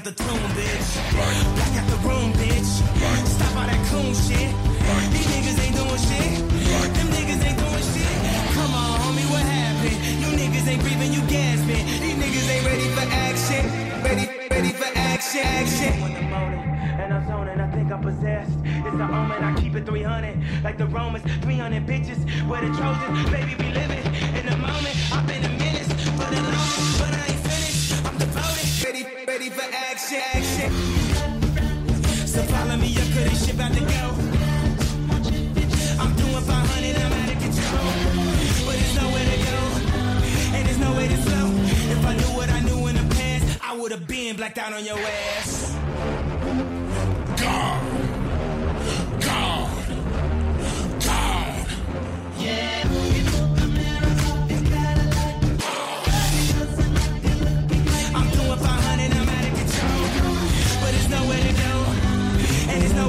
At the tomb, bitch. Back at the room, bitch. Stop all that coon shit. These niggas ain't doing shit. Them niggas ain't doing shit. Come on, homie, what happened? You niggas ain't breathing, you gasping. These niggas ain't ready for action. Ready, ready for action, action. And I'm zoning, I think I'm possessed. It's the omen, I keep it 300. Like the Romans, 300 bitches. Where the Trojans, baby, we live it. In the moment, action, action. So follow me, I couldn't ship out to go. I'm doing 500, I'm out of control. But there's nowhere to go, and there's no way to slow. If I knew what I knew in the past, I would have been blacked out on your ass.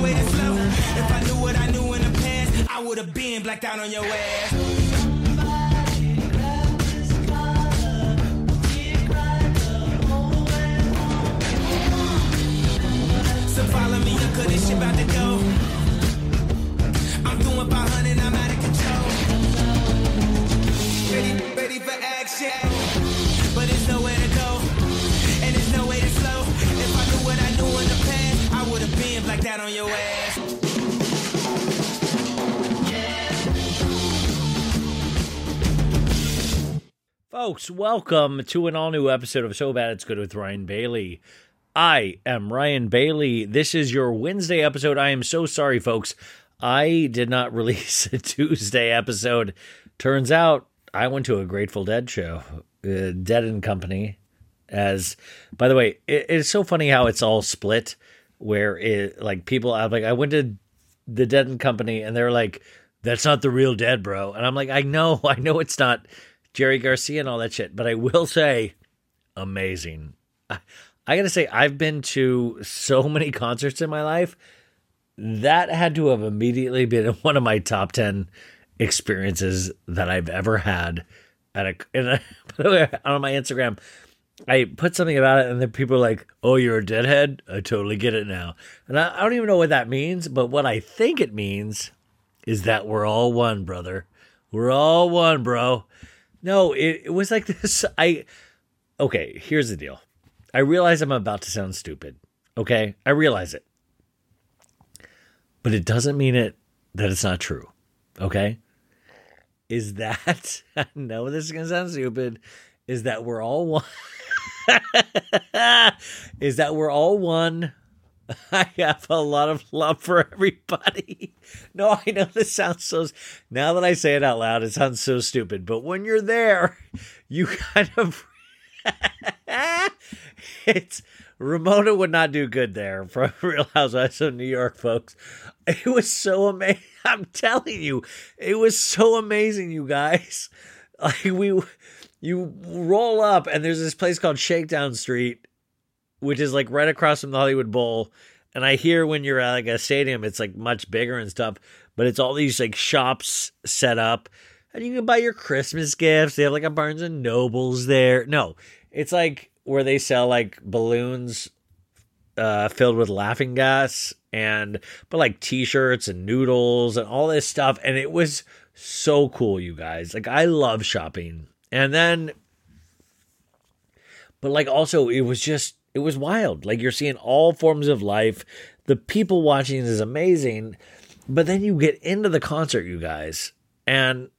way that's low. If I knew what I knew in the past, I would have been blacked out on your ass. So follow me, cause this shit about to go. Folks, welcome to an all new episode of So Bad It's Good with Ryan Bailey. I am Ryan Bailey. This is your Wednesday episode. I am so sorry, folks. I did not release a Tuesday episode. Turns out I went to a Grateful Dead show, uh, Dead and Company. As, by the way, it, it's so funny how it's all split. Where it like people, I'm like, I went to the Dead and Company, and they're like, "That's not the real Dead, bro." And I'm like, I know, I know it's not Jerry Garcia and all that shit, but I will say, amazing. I, I gotta say, I've been to so many concerts in my life. That had to have immediately been one of my top 10 experiences that I've ever had at a by the way, on my Instagram. I put something about it, and then people are like, "Oh, you're a deadhead." I totally get it now, and I, I don't even know what that means. But what I think it means is that we're all one, brother. We're all one, bro. No, it, it was like this. I okay. Here's the deal. I realize I'm about to sound stupid. Okay, I realize it, but it doesn't mean it that it's not true. Okay, is that I know this is gonna sound stupid? Is that we're all one? is that we're all one? I have a lot of love for everybody. No, I know this sounds so. Now that I say it out loud, it sounds so stupid. But when you're there, you kind of. it's Ramona would not do good there from Real Housewives of New York, folks. It was so amazing. I'm telling you, it was so amazing, you guys. Like we, you roll up and there's this place called Shakedown Street, which is like right across from the Hollywood Bowl. And I hear when you're at like a stadium, it's like much bigger and stuff, but it's all these like shops set up and you can buy your Christmas gifts. They have like a Barnes and Nobles there. No, it's like where they sell like balloons uh, filled with laughing gas and but like t-shirts and noodles and all this stuff and it was so cool you guys like i love shopping and then but like also it was just it was wild like you're seeing all forms of life the people watching is amazing but then you get into the concert you guys and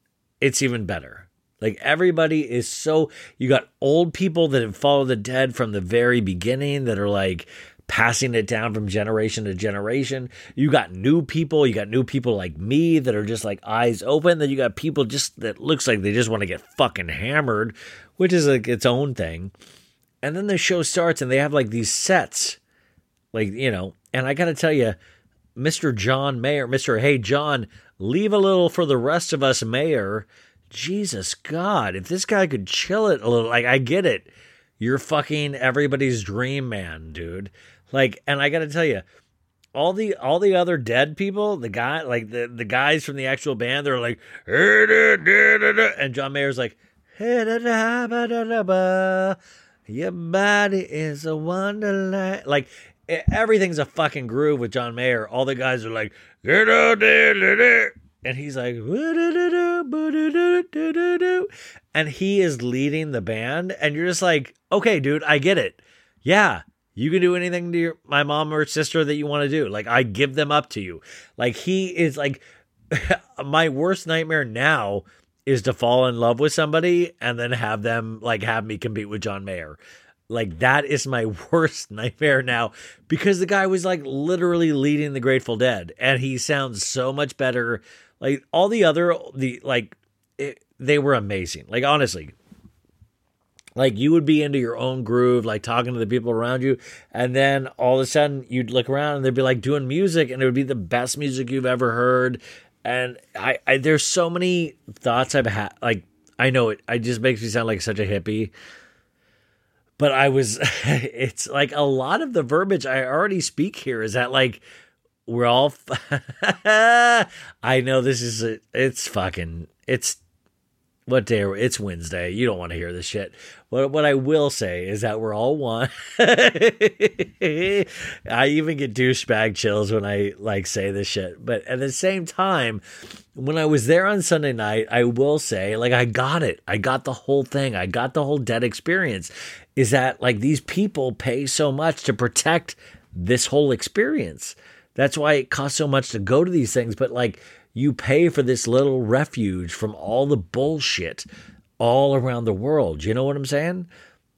it's even better like everybody is so you got old people that have followed the dead from the very beginning that are like passing it down from generation to generation. You got new people, you got new people like me that are just like eyes open. Then you got people just that looks like they just want to get fucking hammered, which is like its own thing. And then the show starts and they have like these sets. Like, you know, and I got to tell you, Mr. John Mayer, Mr. Hey John, leave a little for the rest of us Mayer. Jesus God, if this guy could chill it a little, like I get it. You're fucking everybody's dream man, dude. Like, and I got to tell you, all the all the other dead people, the guy, like the the guys from the actual band, they're like, and John Mayer's like, your body is a wonderland. Like everything's a fucking groove with John Mayer. All the guys are like, and he's like, and he is leading the band, and you're just like, okay, dude, I get it. Yeah, you can do anything to your my mom or sister that you want to do. Like I give them up to you. Like he is like my worst nightmare now is to fall in love with somebody and then have them like have me compete with John Mayer. Like that is my worst nightmare now because the guy was like literally leading the Grateful Dead and he sounds so much better. Like all the other the like it, they were amazing. Like honestly, like you would be into your own groove, like talking to the people around you, and then all of a sudden you'd look around and they'd be like doing music, and it would be the best music you've ever heard. And I, I there's so many thoughts I've had. Like I know it, it just makes me sound like such a hippie, but I was. it's like a lot of the verbiage I already speak here is that like we're all. I know this is a, it's fucking it's what day? Are, it's Wednesday. You don't want to hear this shit. What what I will say is that we're all one. I even get douchebag chills when I like say this shit. But at the same time, when I was there on Sunday night, I will say like I got it. I got the whole thing. I got the whole dead experience. Is that like these people pay so much to protect this whole experience? That's why it costs so much to go to these things. But like you pay for this little refuge from all the bullshit all around the world. You know what I'm saying?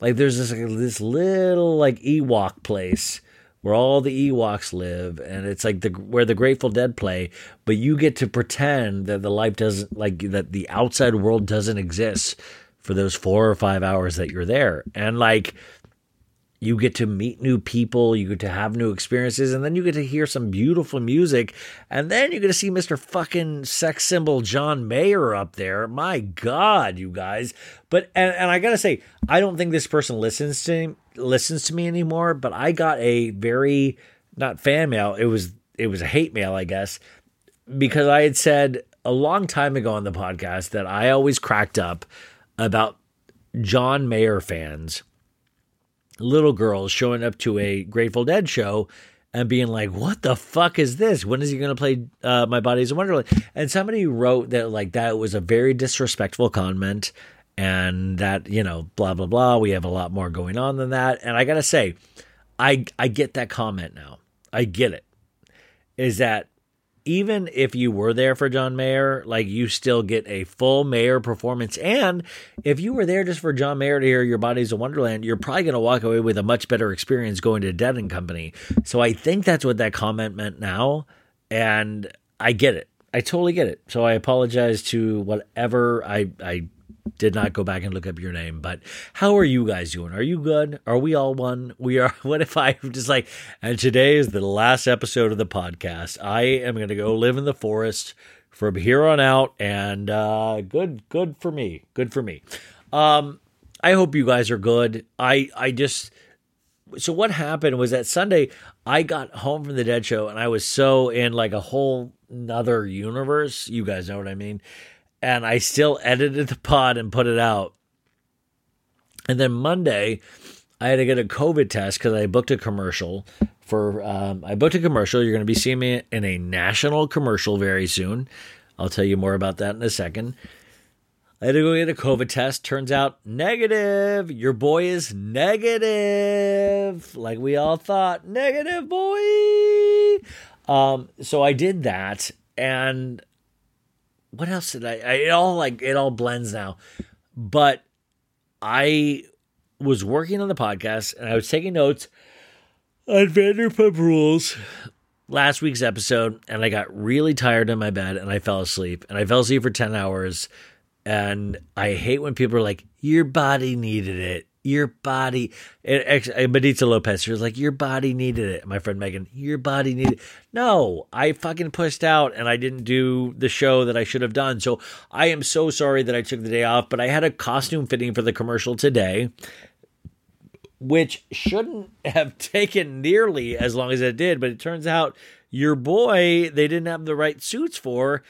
Like there's this this little like Ewok place where all the Ewoks live, and it's like the where the Grateful Dead play. But you get to pretend that the life doesn't like that the outside world doesn't exist for those four or five hours that you're there, and like you get to meet new people, you get to have new experiences, and then you get to hear some beautiful music, and then you get to see Mr. fucking sex symbol John Mayer up there. My God, you guys. But and, and I gotta say, I don't think this person listens to listens to me anymore, but I got a very not fan mail, it was it was a hate mail, I guess, because I had said a long time ago on the podcast that I always cracked up about John Mayer fans little girls showing up to a Grateful Dead show and being like, "What the fuck is this? When is he going to play uh, My Body's a Wonderland?" And somebody wrote that like that was a very disrespectful comment, and that you know, blah blah blah. We have a lot more going on than that. And I gotta say, I I get that comment now. I get it. Is that even if you were there for John Mayer, like you still get a full Mayer performance. And if you were there just for John Mayer to hear Your Body's a Wonderland, you're probably going to walk away with a much better experience going to Dead and Company. So I think that's what that comment meant now. And I get it. I totally get it. So I apologize to whatever I, I did not go back and look up your name, but how are you guys doing? Are you good? Are we all one? We are. What if I just like, and today is the last episode of the podcast. I am going to go live in the forest from here on out, and uh, good, good for me. Good for me. Um, I hope you guys are good. I, I just, so what happened was that Sunday I got home from the Dead Show, and I was so in like a whole another universe. You guys know what I mean and I still edited the pod and put it out. And then Monday, I had to get a COVID test because I booked a commercial for. Um, I booked a commercial. You're going to be seeing me in a national commercial very soon. I'll tell you more about that in a second. I had to go get a COVID test. Turns out negative. Your boy is negative, like we all thought. Negative boy. Um, so I did that, and what else did I, I it all like it all blends now. But i was working on the podcast and i was taking notes on vanderpump rules last week's episode and i got really tired in my bed and i fell asleep and i fell asleep for 10 hours and i hate when people are like your body needed it your body. And uh, Benita Lopez, she was like, your body needed it. My friend Megan, your body needed. It. No, I fucking pushed out and I didn't do the show that I should have done. So I am so sorry that I took the day off. But I had a costume fitting for the commercial today, which shouldn't have taken nearly as long as it did. But it turns out your boy, they didn't have the right suits for.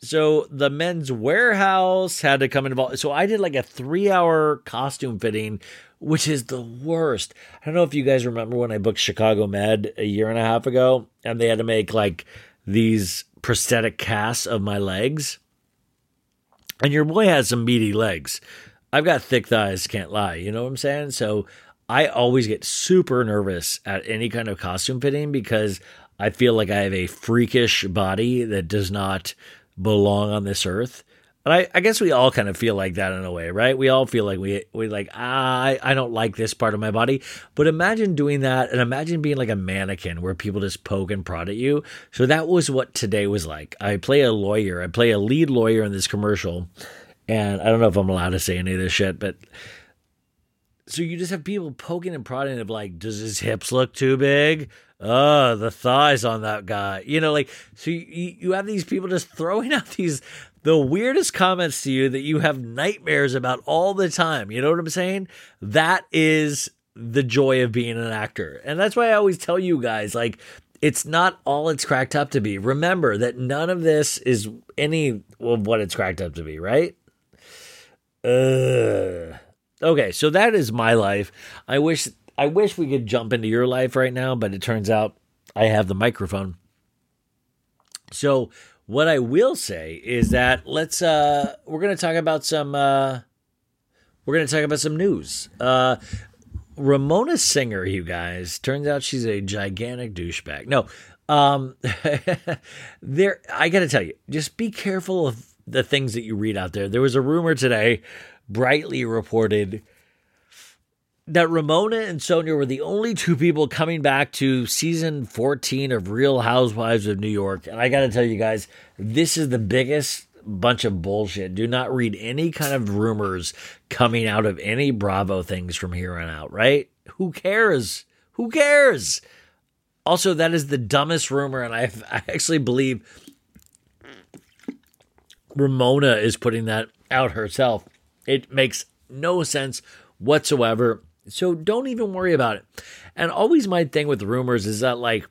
So the Men's Wearhouse had to come involved. So I did like a three hour costume fitting, which is the worst. I don't know if you guys remember when I booked Chicago Med a year and a half ago and they had to make like these prosthetic casts of my legs. And your boy has some meaty legs. I've got thick thighs, can't lie. You know what I'm saying? So I always get super nervous at any kind of costume fitting because I feel like I have a freakish body that does not belong on this earth. And I, I guess we all kind of feel like that in a way, right? We all feel like we we like ah, I, I don't like this part of my body. But imagine doing that, and imagine being like a mannequin where people just poke and prod at you. So that was what today was like. I play a lawyer. I play a lead lawyer in this commercial, and I don't know if I'm allowed to say any of this shit, but so you just have people poking and prodding of like, does his hips look too big? oh, the thighs on that guy. You know, like, so you, you have these people just throwing out these, the weirdest comments to you that you have nightmares about all the time. You know what I'm saying? That is the joy of being an actor. And that's why I always tell you guys, like, It's not all it's cracked up to be. Remember that none of this is any of what it's cracked up to be, right? Uh, okay, so that is my life. I wish I wish we could jump into your life right now, but it turns out I have the microphone. So what I will say is that let's uh we're gonna talk about some uh we're gonna talk about some news. Uh Ramona Singer, you guys. Turns out she's a gigantic douchebag. No, um, there. I got to tell you, just be careful of the things that you read out there. There was a rumor today, brightly reported, that Ramona and Sonja were the only two people coming back to season 14 of Real Housewives of New York. And I got to tell you guys, this is the biggest bunch of bullshit. Do not read any kind of rumors coming out of any Bravo things from here on out, right? Who cares? Who cares? Also, that is the dumbest rumor, and I, I actually believe Ramona is putting that out herself. It makes no sense whatsoever. So don't even worry about it. And always my thing with rumors is that like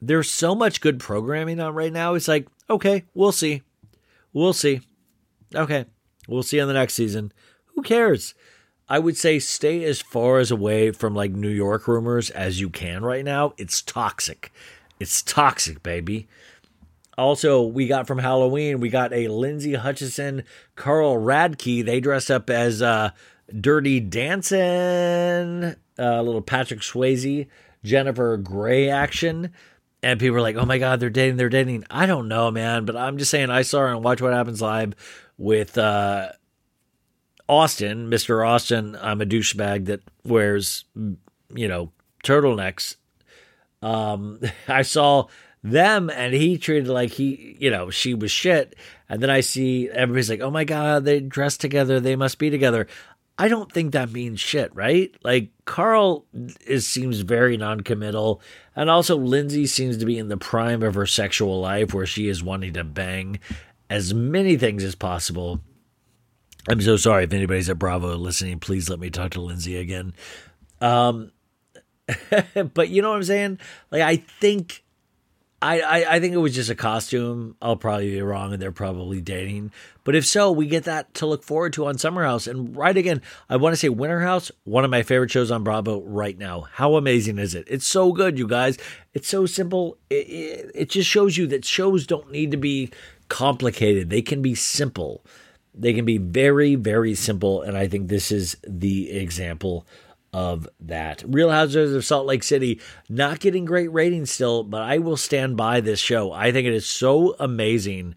there's so much good programming on right now. It's like, okay, we'll see. We'll see. Okay. We'll see on the next season. Who cares? I would say stay as far as away from like New York rumors as you can right now. It's toxic. It's toxic, baby. Also, we got from Halloween, we got a Lindsay Hutchison, Carl Radke. They dressed up as uh, Dirty Dancing, a uh, little Patrick Swayze, Jennifer Grey action and people are like, "Oh my god, they're dating, they're dating." I don't know, man, but I'm just saying I saw her on Watch What Happens Live with uh, Austin, Mr. Austin. I'm a douchebag that wears, you know, turtlenecks. Um, I saw them and he treated like he, you know, she was shit. And then I see everybody's like, "Oh my god, they dressed together, they must be together." I don't think that means shit, right? Like Carl is seems very non-committal, and also Lindsay seems to be in the prime of her sexual life, where she is wanting to bang as many things as possible. I'm so sorry if anybody's at Bravo listening. Please let me talk to Lindsay again. Um, but you know what I'm saying? Like I think I, I, I think it was just a costume. I'll probably be wrong, and they're probably dating. But if so, we get that to look forward to on Summer House. And right again, I want to say Winter House, one of my favorite shows on Bravo right now. How amazing is it? It's so good, you guys. It's so simple. It, it, it just shows you that shows don't need to be complicated. They can be simple. They can be very, very simple. And I think this is the example of that. Real Housewives of Salt Lake City, not getting great ratings still, but I will stand by this show. I think it is so amazing.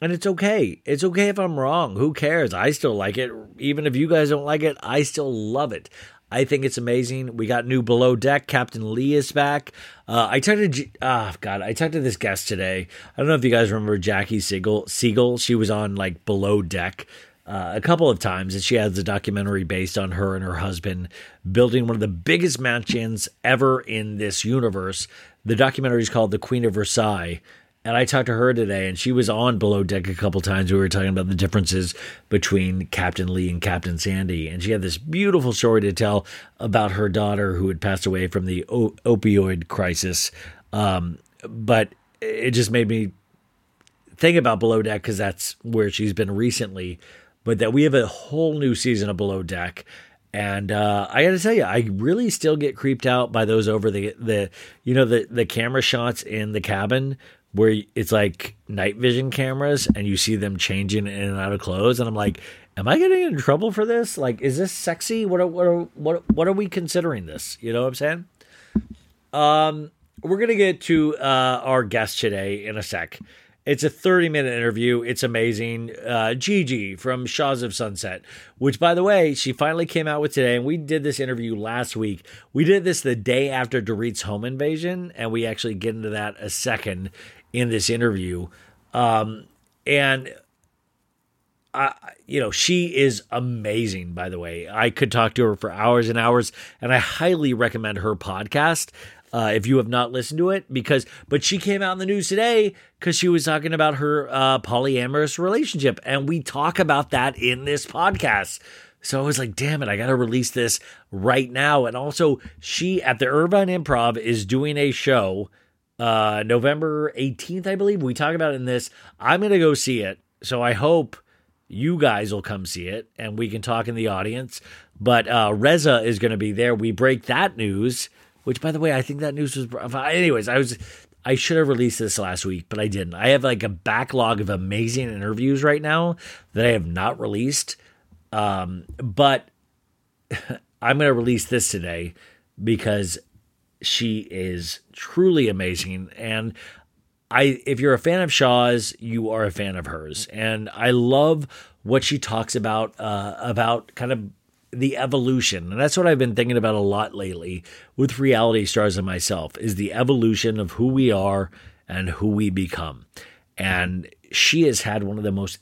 And it's okay. It's okay if I'm wrong. Who cares? I still like it. Even if you guys don't like it, I still love it. I think it's amazing. We got new below deck. Captain Lee is back. Uh, I talked to oh god, I talked to this guest today. I don't know if you guys remember Jackie Siegel. Siegel. She was on like below deck uh, a couple of times, and she has a documentary based on her and her husband building one of the biggest mansions ever in this universe. The documentary is called The Queen of Versailles. And I talked to her today, and she was on Below Deck a couple times. We were talking about the differences between Captain Lee and Captain Sandy. And she had this beautiful story to tell about her daughter who had passed away from the o- opioid crisis. Um, but it just made me think about Below Deck because that's where she's been recently but that we have a whole new season of Below Deck. And uh, I got to tell you, I really still get creeped out by those over the the you know the the camera shots in the cabin where it's like night vision cameras and you see them changing in and out of clothes, and I'm like, am I getting in trouble for this? Like, is this sexy? What are, what what what are we considering this? You know what I'm saying? Um, we're gonna get to uh, our guest today in a sec. It's a 30 minute interview. It's amazing. Uh, GG from Shahs of Sunset, which, by the way, she finally came out with today. And we did this interview last week. We did this the day after Dorit's home invasion. And we actually get into that a second in this interview. Um, and I, you know, she is amazing, by the way. I could talk to her for hours and hours, and I highly recommend her podcast uh, if you have not listened to it because but she came out in the news today because she was talking about her uh, polyamorous relationship and we talk about that in this podcast So I was like, damn it, I got to release this right now. And also, she at the Irvine Improv is doing a show uh November 18th, I believe. We talk about it in this. I'm going to go see it. So I hope you guys will come see it and we can talk in the audience. But uh Reza is going to be there. We break that news, which by the way, I think that news was anyways, I was I should have released this last week, but I didn't. I have like a backlog of amazing interviews right now that I have not released. Um, but I'm going to release this today because she is truly amazing. And I, if you're a fan of Shahs, you are a fan of hers. And I love what she talks about, uh, about kind of the evolution. And that's what I've been thinking about a lot lately with reality stars and myself is the evolution of who we are and who we become. And she has had one of the most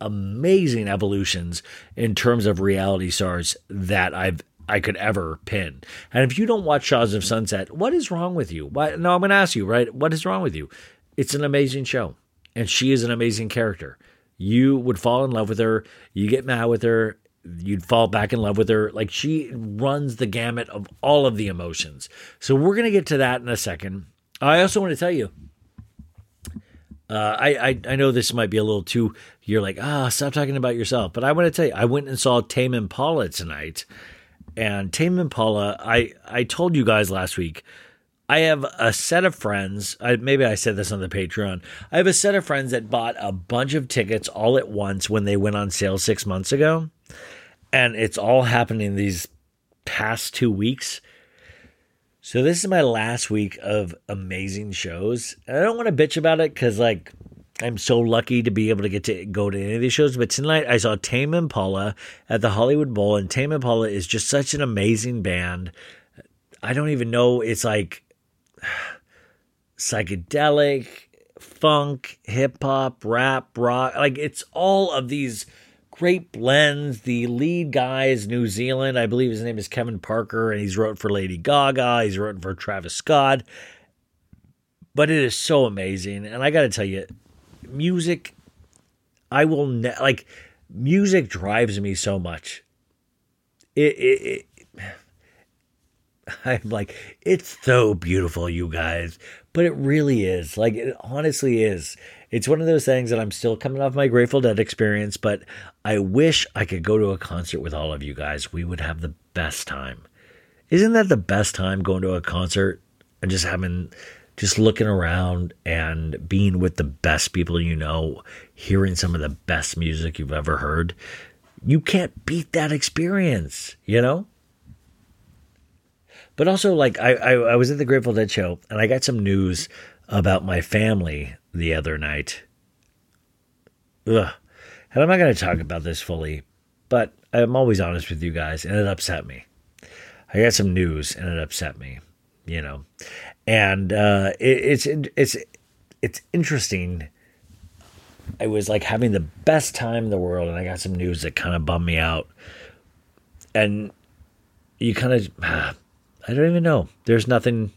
amazing evolutions in terms of reality stars that I've I could ever pin. And if you don't watch Shahs of Sunset, what is wrong with you? Why, no, I'm going to ask you, right? What is wrong with you? It's an amazing show, and she is an amazing character. You would fall in love with her. You get mad with her. You'd fall back in love with her. Like she runs the gamut of all of the emotions. So we're going to get to that in a second. I also want to tell you, uh, I, I I know this might be a little too. You're like, ah, oh, stop talking about yourself. But I want to tell you, I went and saw Tame Impala tonight, and Tame Impala, I, I told you guys last week, I have a set of friends. I, maybe I said this on the Patreon. I have a set of friends that bought a bunch of tickets all at once when they went on sale six months ago. And it's all happening these past two weeks. So this is my last week of amazing shows. I don't want to bitch about it because, like, I'm so lucky to be able to get to go to any of these shows. But tonight I saw Tame Impala at the Hollywood Bowl, and Tame Impala is just such an amazing band. I don't even know. It's like psychedelic, funk, hip hop, rap, rock. Like it's all of these great blends. The lead guy is New Zealand. I believe his name is Kevin Parker, and he's wrote for Lady Gaga. He's written for Travis Scott. But it is so amazing. And I got to tell you, music I will ne- like music drives me so much. It, it, it I'm like it's so beautiful you guys, but it really is. Like it honestly is. It's one of those things that I'm still coming off my Grateful Dead experience, but I wish I could go to a concert with all of you guys. We would have the best time. Isn't that the best time going to a concert and just having just looking around and being with the best people you know, hearing some of the best music you've ever heard, you can't beat that experience, you know? But also, like, I, I, I was at the Grateful Dead show and I got some news about my family the other night. Ugh. And I'm not going to talk about this fully, but I'm always honest with you guys, and it upset me. I got some news and it upset me, you know and uh, it, it's it's it's interesting. I was like having the best time in the world, and I got some news that kind of bummed me out. And you kind of, I don't even know. There's nothing.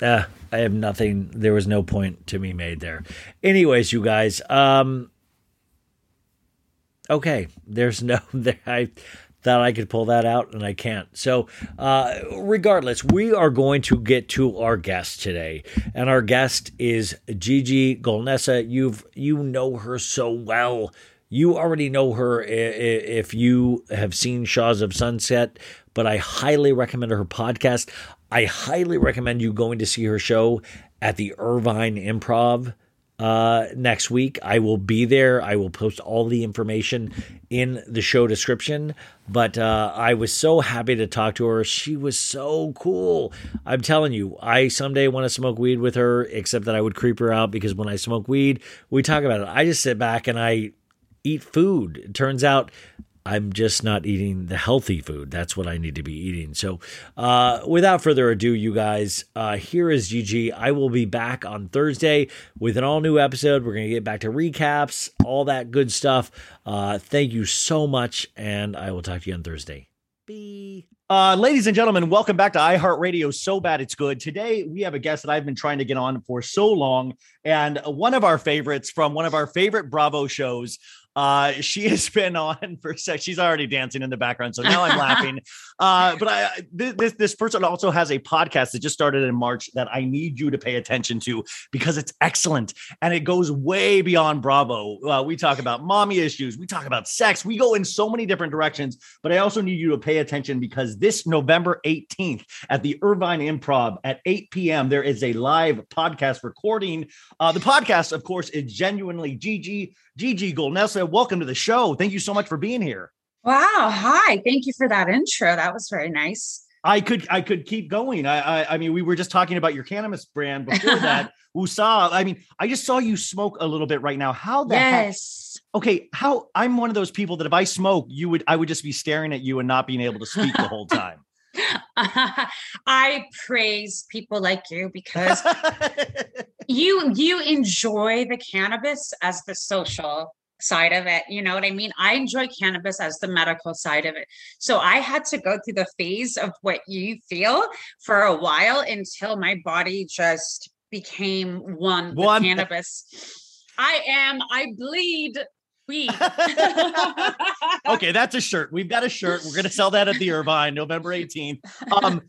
Ah, I have nothing. There was no point to be made there. Anyways, you guys. Um. Okay, there's no. There, I thought I could pull that out, and I can't. So, uh, regardless, we are going to get to our guest today, and our guest is GG Golnesa. You've you know her so well. You already know her if you have seen Shahs of Sunset, but I highly recommend her podcast. I highly recommend you going to see her show at the Irvine Improv uh, next week. I will be there. I will post all the information in the show description. But uh, I was so happy to talk to her. She was so cool. I'm telling you, I someday want to smoke weed with her, except that I would creep her out because when I smoke weed, we talk about it. I just sit back and I eat food. It turns out I'm just not eating the healthy food. That's what I need to be eating. So, uh, without further ado, you guys, uh, here is GG. I will be back on Thursday with an all new episode. We're going to get back to recaps, all that good stuff. Uh, thank you so much, and I will talk to you on Thursday. Bye. Uh, ladies and gentlemen, welcome back to iHeartRadio. So bad it's good. Today we have a guest that I've been trying to get on for so long, and one of our favorites from one of our favorite Bravo shows. Uh, she has been on for a sec. She's already dancing in the background, so now I'm laughing. Uh, but I this this person also has a podcast that just started in March that I need you to pay attention to because it's excellent and it goes way beyond Bravo. Uh, we talk about mommy issues, we talk about sex, we go in so many different directions. But I also need you to pay attention because this November 18th at the Irvine Improv at 8 p.m. there is a live podcast recording. Uh, the podcast, of course, is genuinely GG GG Welcome to the show. Thank you so much for being here. Wow. Hi. Thank you for that intro. That was very nice. I could I could keep going. I, I I, mean, we were just talking about your cannabis brand before that. Usa. I mean, I just saw you smoke a little bit right now. How the yes. heck? Okay, how I'm one of those people that if I smoke, you would I would just be staring at you and not being able to speak the whole time. I praise people like you because you you enjoy the cannabis as the social side of it. You know what I mean? I enjoy cannabis as the medical side of it. So I had to go through the phase of what you feel for a while until my body just became one, one. with cannabis. I am, I bleed weed. okay, that's a shirt. We've got a shirt. We're going to sell that at the Irvine November 18th. Um,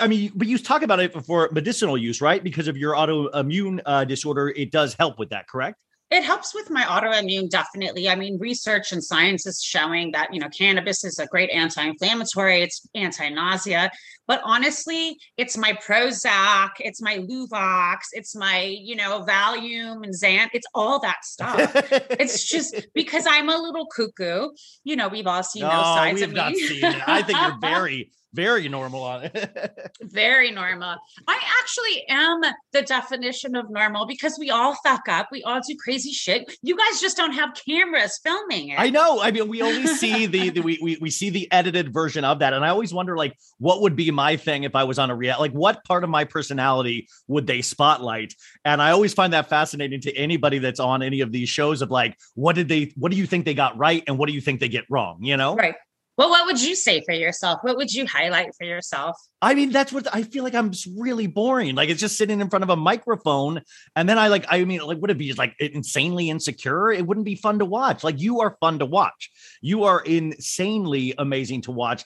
I mean, but you talk about it for medicinal use, right? Because of your autoimmune uh, disorder, it does help with that, correct? It helps with my autoimmune definitely. I mean research and science is showing that you know cannabis is a great anti-inflammatory it's anti-nausea but honestly it's my prozac it's my luvox it's my you know valium and xan it's all that stuff. It's just because i'm a little cuckoo you know we've all seen no, those sides we have of not me seen it. i think you're very very normal on it. very normal. I actually am the definition of normal because we all fuck up. We all do crazy shit. You guys just don't have cameras filming it. I know. I mean, we only see the, the we, we we see the edited version of that, and I always wonder like what would be my thing if I was on a real like what part of my personality would they spotlight? And I always find that fascinating to anybody that's on any of these shows of like what did they what do you think they got right and what do you think they get wrong? You know, right. Well, what would you say for yourself? What would you highlight for yourself? I mean, that's what I feel like I'm just really boring. Like it's just sitting in front of a microphone. And then I like, I mean, like, would it be like insanely insecure? It wouldn't be fun to watch. Like you are fun to watch. You are insanely amazing to watch.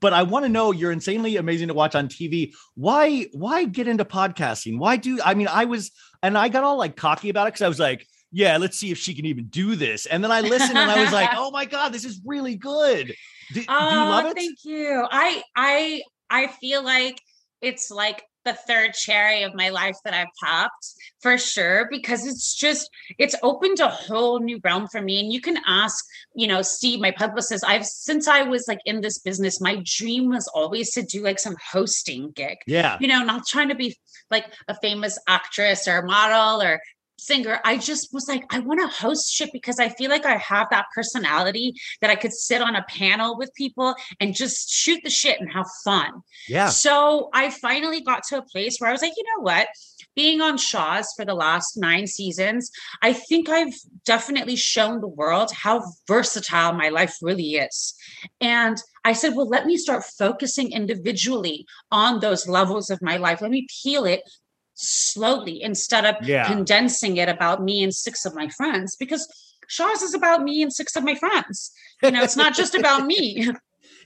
But I want to know you're insanely amazing to watch on TV. Why, why get into podcasting? Why do I mean I was and I got all like cocky about it because I was like, yeah, let's see if she can even do this. And then I listened and I was like, oh my God, this is really good. Do, oh, do you oh, love it? Thank you. I I I feel like it's like the third cherry of my life that I've popped for sure because it's just it's opened a whole new realm for me and you can ask you know Steve my publicist I've since I was like in this business my dream was always to do like some hosting gig yeah you know not trying to be like a famous actress or model or singer, I just was like, I want to host shit because I feel like I have that personality that I could sit on a panel with people and just shoot the shit and have fun. Yeah. So I finally got to a place where I was like, you know what? Being on Shahs for the last nine seasons, I think I've definitely shown the world how versatile my life really is. And I said, well, let me start focusing individually on those levels of my life. Let me peel it slowly instead of yeah. condensing it about me and six of my friends because Shahs is about me and six of my friends. You know, it's not just about me.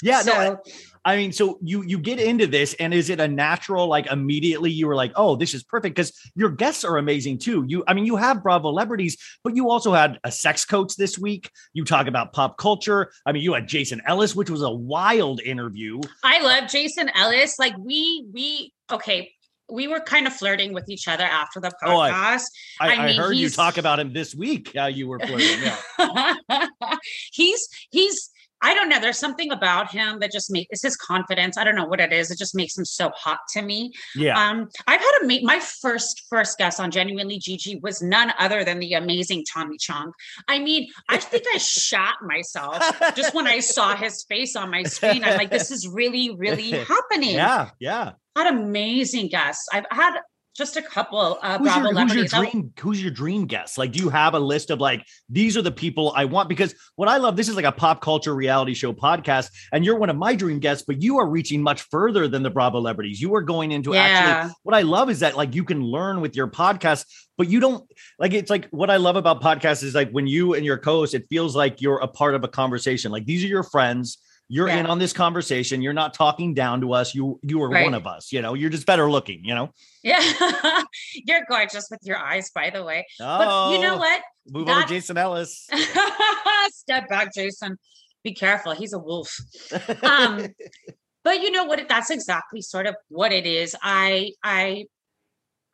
Yeah, so, no. I, I mean, so you you get into this, and is it a natural like immediately you were like, oh, this is perfect because your guests are amazing too. You, I mean, you have Bravo celebrities, but you also had a sex coach this week. You talk about pop culture. I mean, you had Jason Ellis, which was a wild interview. I love Jason Ellis. Like we we okay we were kind of flirting with each other after the oh, podcast. Oh, I, I, I, mean, I heard you talk about him this week. How you were flirting. Yeah. he's he's I don't know. There's something about him that just makes it's his confidence. I don't know what it is. It just makes him so hot to me. Yeah. Um, I've had a meet my first first guest on Genuinely GG was none other than the amazing Tommy Chong. I mean, I think I shot myself just when I saw his face on my screen. I'm like, this is really, really happening. Yeah, yeah. Had amazing guests. I've had just a couple uh, who's Bravo your, who's your dream who's your dream guest? Like do you have a list of like these are the people i want? Because what i love this is like a pop culture reality show podcast and you're one of my dream guests but you are reaching much further than the bravo celebrities. You are going into Yeah. actually what i love is that like you can learn with your podcast but you don't like it's like what i love about podcasts is like when you and your co-host it feels like you're a part of a conversation. Like these are your friends you're Yeah. in on this conversation you're not talking down to us you you are Right. one of us you know you're just better looking you know Yeah, you're gorgeous with your eyes, by the way. But you know Oh. what? Move on to Jason Ellis. Step back, Jason. Be careful. He's a wolf. Um, but you know what? That's exactly sort of what it is. I I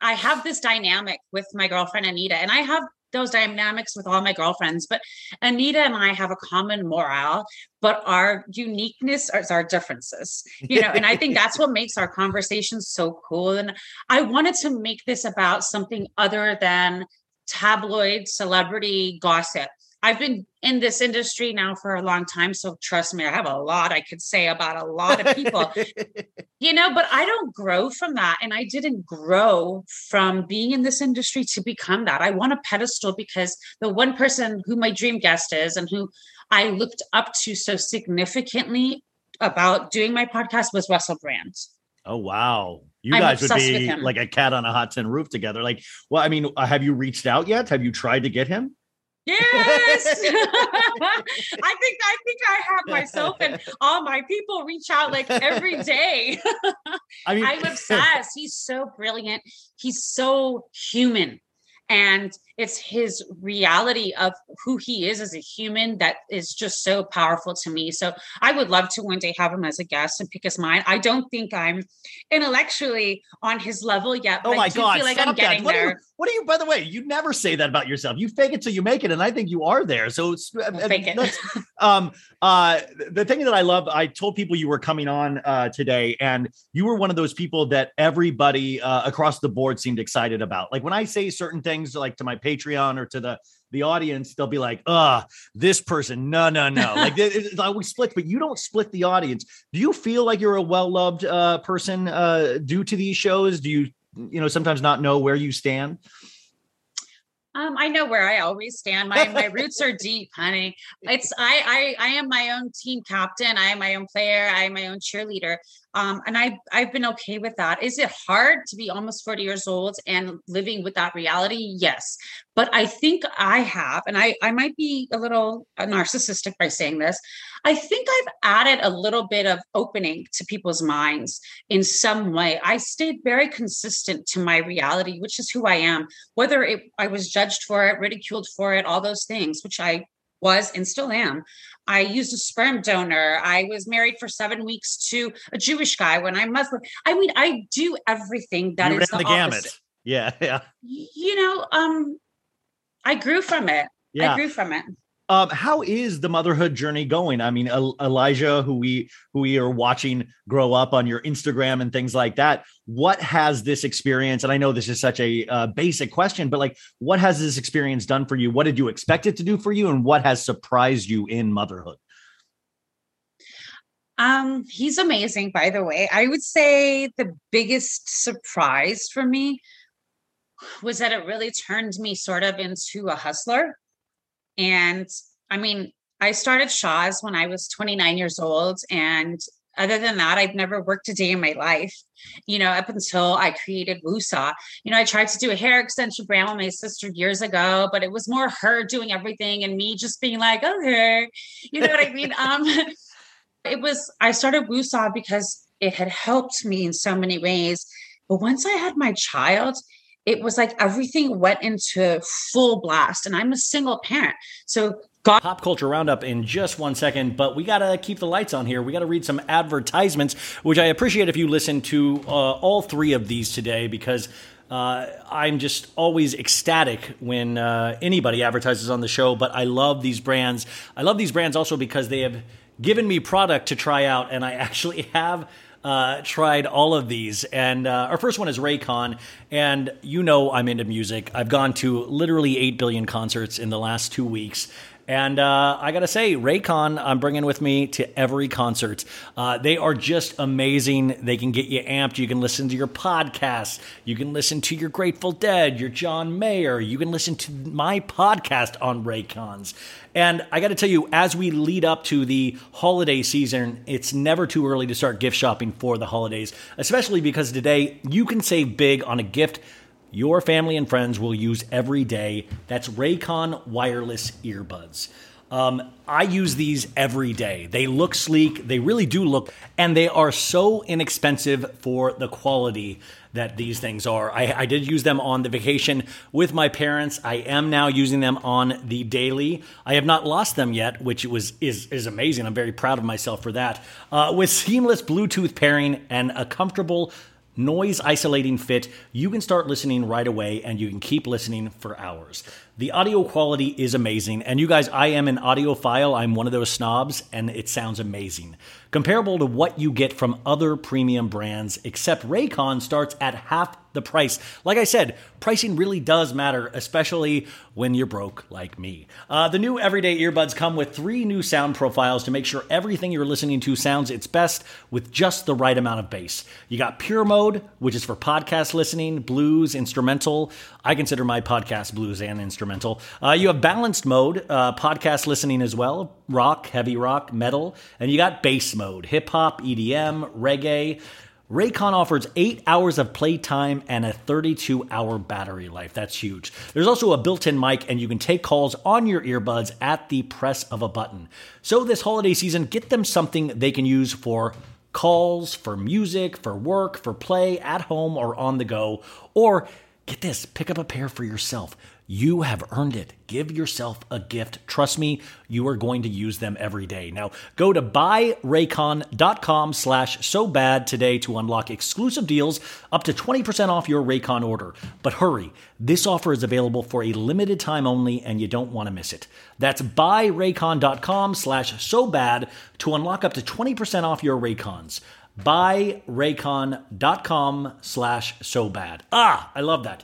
I have this dynamic with my girlfriend Anita, and I have those dynamics with all my girlfriends. But Anita and I have a common morale, but our uniqueness is our differences. You know, and I think that's what makes our conversations so cool. And I wanted to make this about something other than tabloid celebrity gossip. I've been in this industry now for a long time. So trust me, I have a lot I could say about a lot of people, you know, but I don't grow from that. And I didn't grow from being in this industry to become that. I want a pedestal because the one person who my dream guest is and who I looked up to so significantly about doing my podcast was Russell Brand. Oh wow. You I'm guys would be like a cat on a hot tin roof together. Like, well, I mean, uh, have you reached out yet? Have you tried to get him? Yes. I think I think I have myself and all my people reach out like every day. I mean, I'm obsessed. He's so brilliant. He's so human. And it's his reality of who he is as a human that is just so powerful to me. So I would love to one day have him as a guest and pick his mind. I don't think I'm intellectually on his level yet, but oh my I do God, feel like stop I'm that. What are, you, what are you, by the way, you never say that about yourself. You fake it till you make it. And I think you are there. So it's, uh, I'll fake it. um, uh, the thing that I love, I told people you were coming on uh, today, and you were one of those people that everybody uh, across the board seemed excited about. Like when I say certain things, like to my Patreon or to the the audience, they'll be like, "Uh, this person, no, no, no." Like it, it, like we split, but you don't split the audience. Do you feel like you're a well loved uh, person uh, due to these shows? Do you, you know, sometimes not know where you stand? Um, I know where I always stand. My my roots are deep, honey. It's I I I am my own team captain. I am my own player. I am my own cheerleader. Um, and I I've been okay with that. Is it hard to be almost 40 years old and living with that reality? Yes. But I think I have, and I I might be a little narcissistic by saying this. I think I've added a little bit of opening to people's minds in some way. I stayed very consistent to my reality, which is who I am whether it I was judged for it, ridiculed for it, all those things, which I was and still am. I used a sperm donor. I was married for seven weeks to a Jewish guy when I'm Muslim. I mean, I do everything that you is the, the gamut. Yeah, yeah, You know, um, I grew from it. yeah. I grew from it. Um, how is the motherhood journey going? I mean, El- Elijah, who we who we are watching grow up on your Instagram and things like that. What has this experience? And I know this is such a uh, basic question, but like, what has this experience done for you? What did you expect it to do for you, and what has surprised you in motherhood? Um, he's amazing, by the way. I would say the biggest surprise for me was that it really turned me sort of into a hustler. And I mean, I started Shahs when I was 29 years old. And other than that, I've never worked a day in my life, you know, up until I created Wusa. You know, I tried to do a hair extension brand with my sister years ago, but it was more her doing everything and me just being like, okay, you know what I mean? Um, it was, I started Wusa because it had helped me in so many ways. But once I had my child, it was like everything went into full blast. And I'm a single parent. So God Pop culture roundup in just one second, but we got to keep the lights on here. We got to read some advertisements, which I appreciate if you listen to uh, all three of these today because uh, I'm just always ecstatic when uh, anybody advertises on the show. But I love these brands. I love these brands also because they have given me product to try out, and I actually have uh, tried all of these. And uh, our first one is Raycon. And you know I'm into music. I've gone to literally 8 billion concerts in the last two weeks. And uh, I got to say, Raycon, I'm bringing with me to every concert. Uh, they are just amazing. They can get you amped. You can listen to your podcasts. You can listen to your Grateful Dead, your John Mayer. You can listen to my podcast on Raycons. And I got to tell you, as we lead up to the holiday season, it's never too early to start gift shopping for the holidays, especially because today you can save big on a gift your family and friends will use every day. That's Raycon wireless earbuds. Um, I use these every day. They look sleek, they really do look, and they are so inexpensive for the quality that these things are. I, I, did use them on the vacation with my parents. I am now using them on the daily. I have not lost them yet, which was is is amazing. I'm very proud of myself for that. Uh, with seamless Bluetooth pairing and a comfortable noise isolating fit, you can start listening right away and you can keep listening for hours. The audio quality is amazing. And you guys, I am an audiophile. I'm one of those snobs, and it sounds amazing. Comparable to what you get from other premium brands, except Raycon starts at half the price. Like I said, pricing really does matter, especially when you're broke like me. Uh, the new everyday earbuds come with three new sound profiles to make sure everything you're listening to sounds its best with just the right amount of bass. You got pure mode, which is for podcast listening, blues, instrumental. I consider my podcast blues and instrumental. Uh, you have balanced mode, uh, podcast listening as well, rock, heavy rock, metal, and you got bass mode, hip hop, EDM, reggae. Raycon offers eight hours of playtime and a 32 hour battery life. That's huge. There's also a built in mic, and you can take calls on your earbuds at the press of a button. So, this holiday season, get them something they can use for calls, for music, for work, for play, at home, or on the go, or Get this, pick up a pair for yourself. You have earned it. Give yourself a gift. Trust me, you are going to use them every day. Now, go to buyraycon.com slash so bad today to unlock exclusive deals up to 20% off your Raycon order. But hurry, this offer is available for a limited time only and you don't want to miss it. That's buyraycon.com slash so bad to unlock up to 20% off your Raycons buyraycon.com slash so bad. Ah, I love that.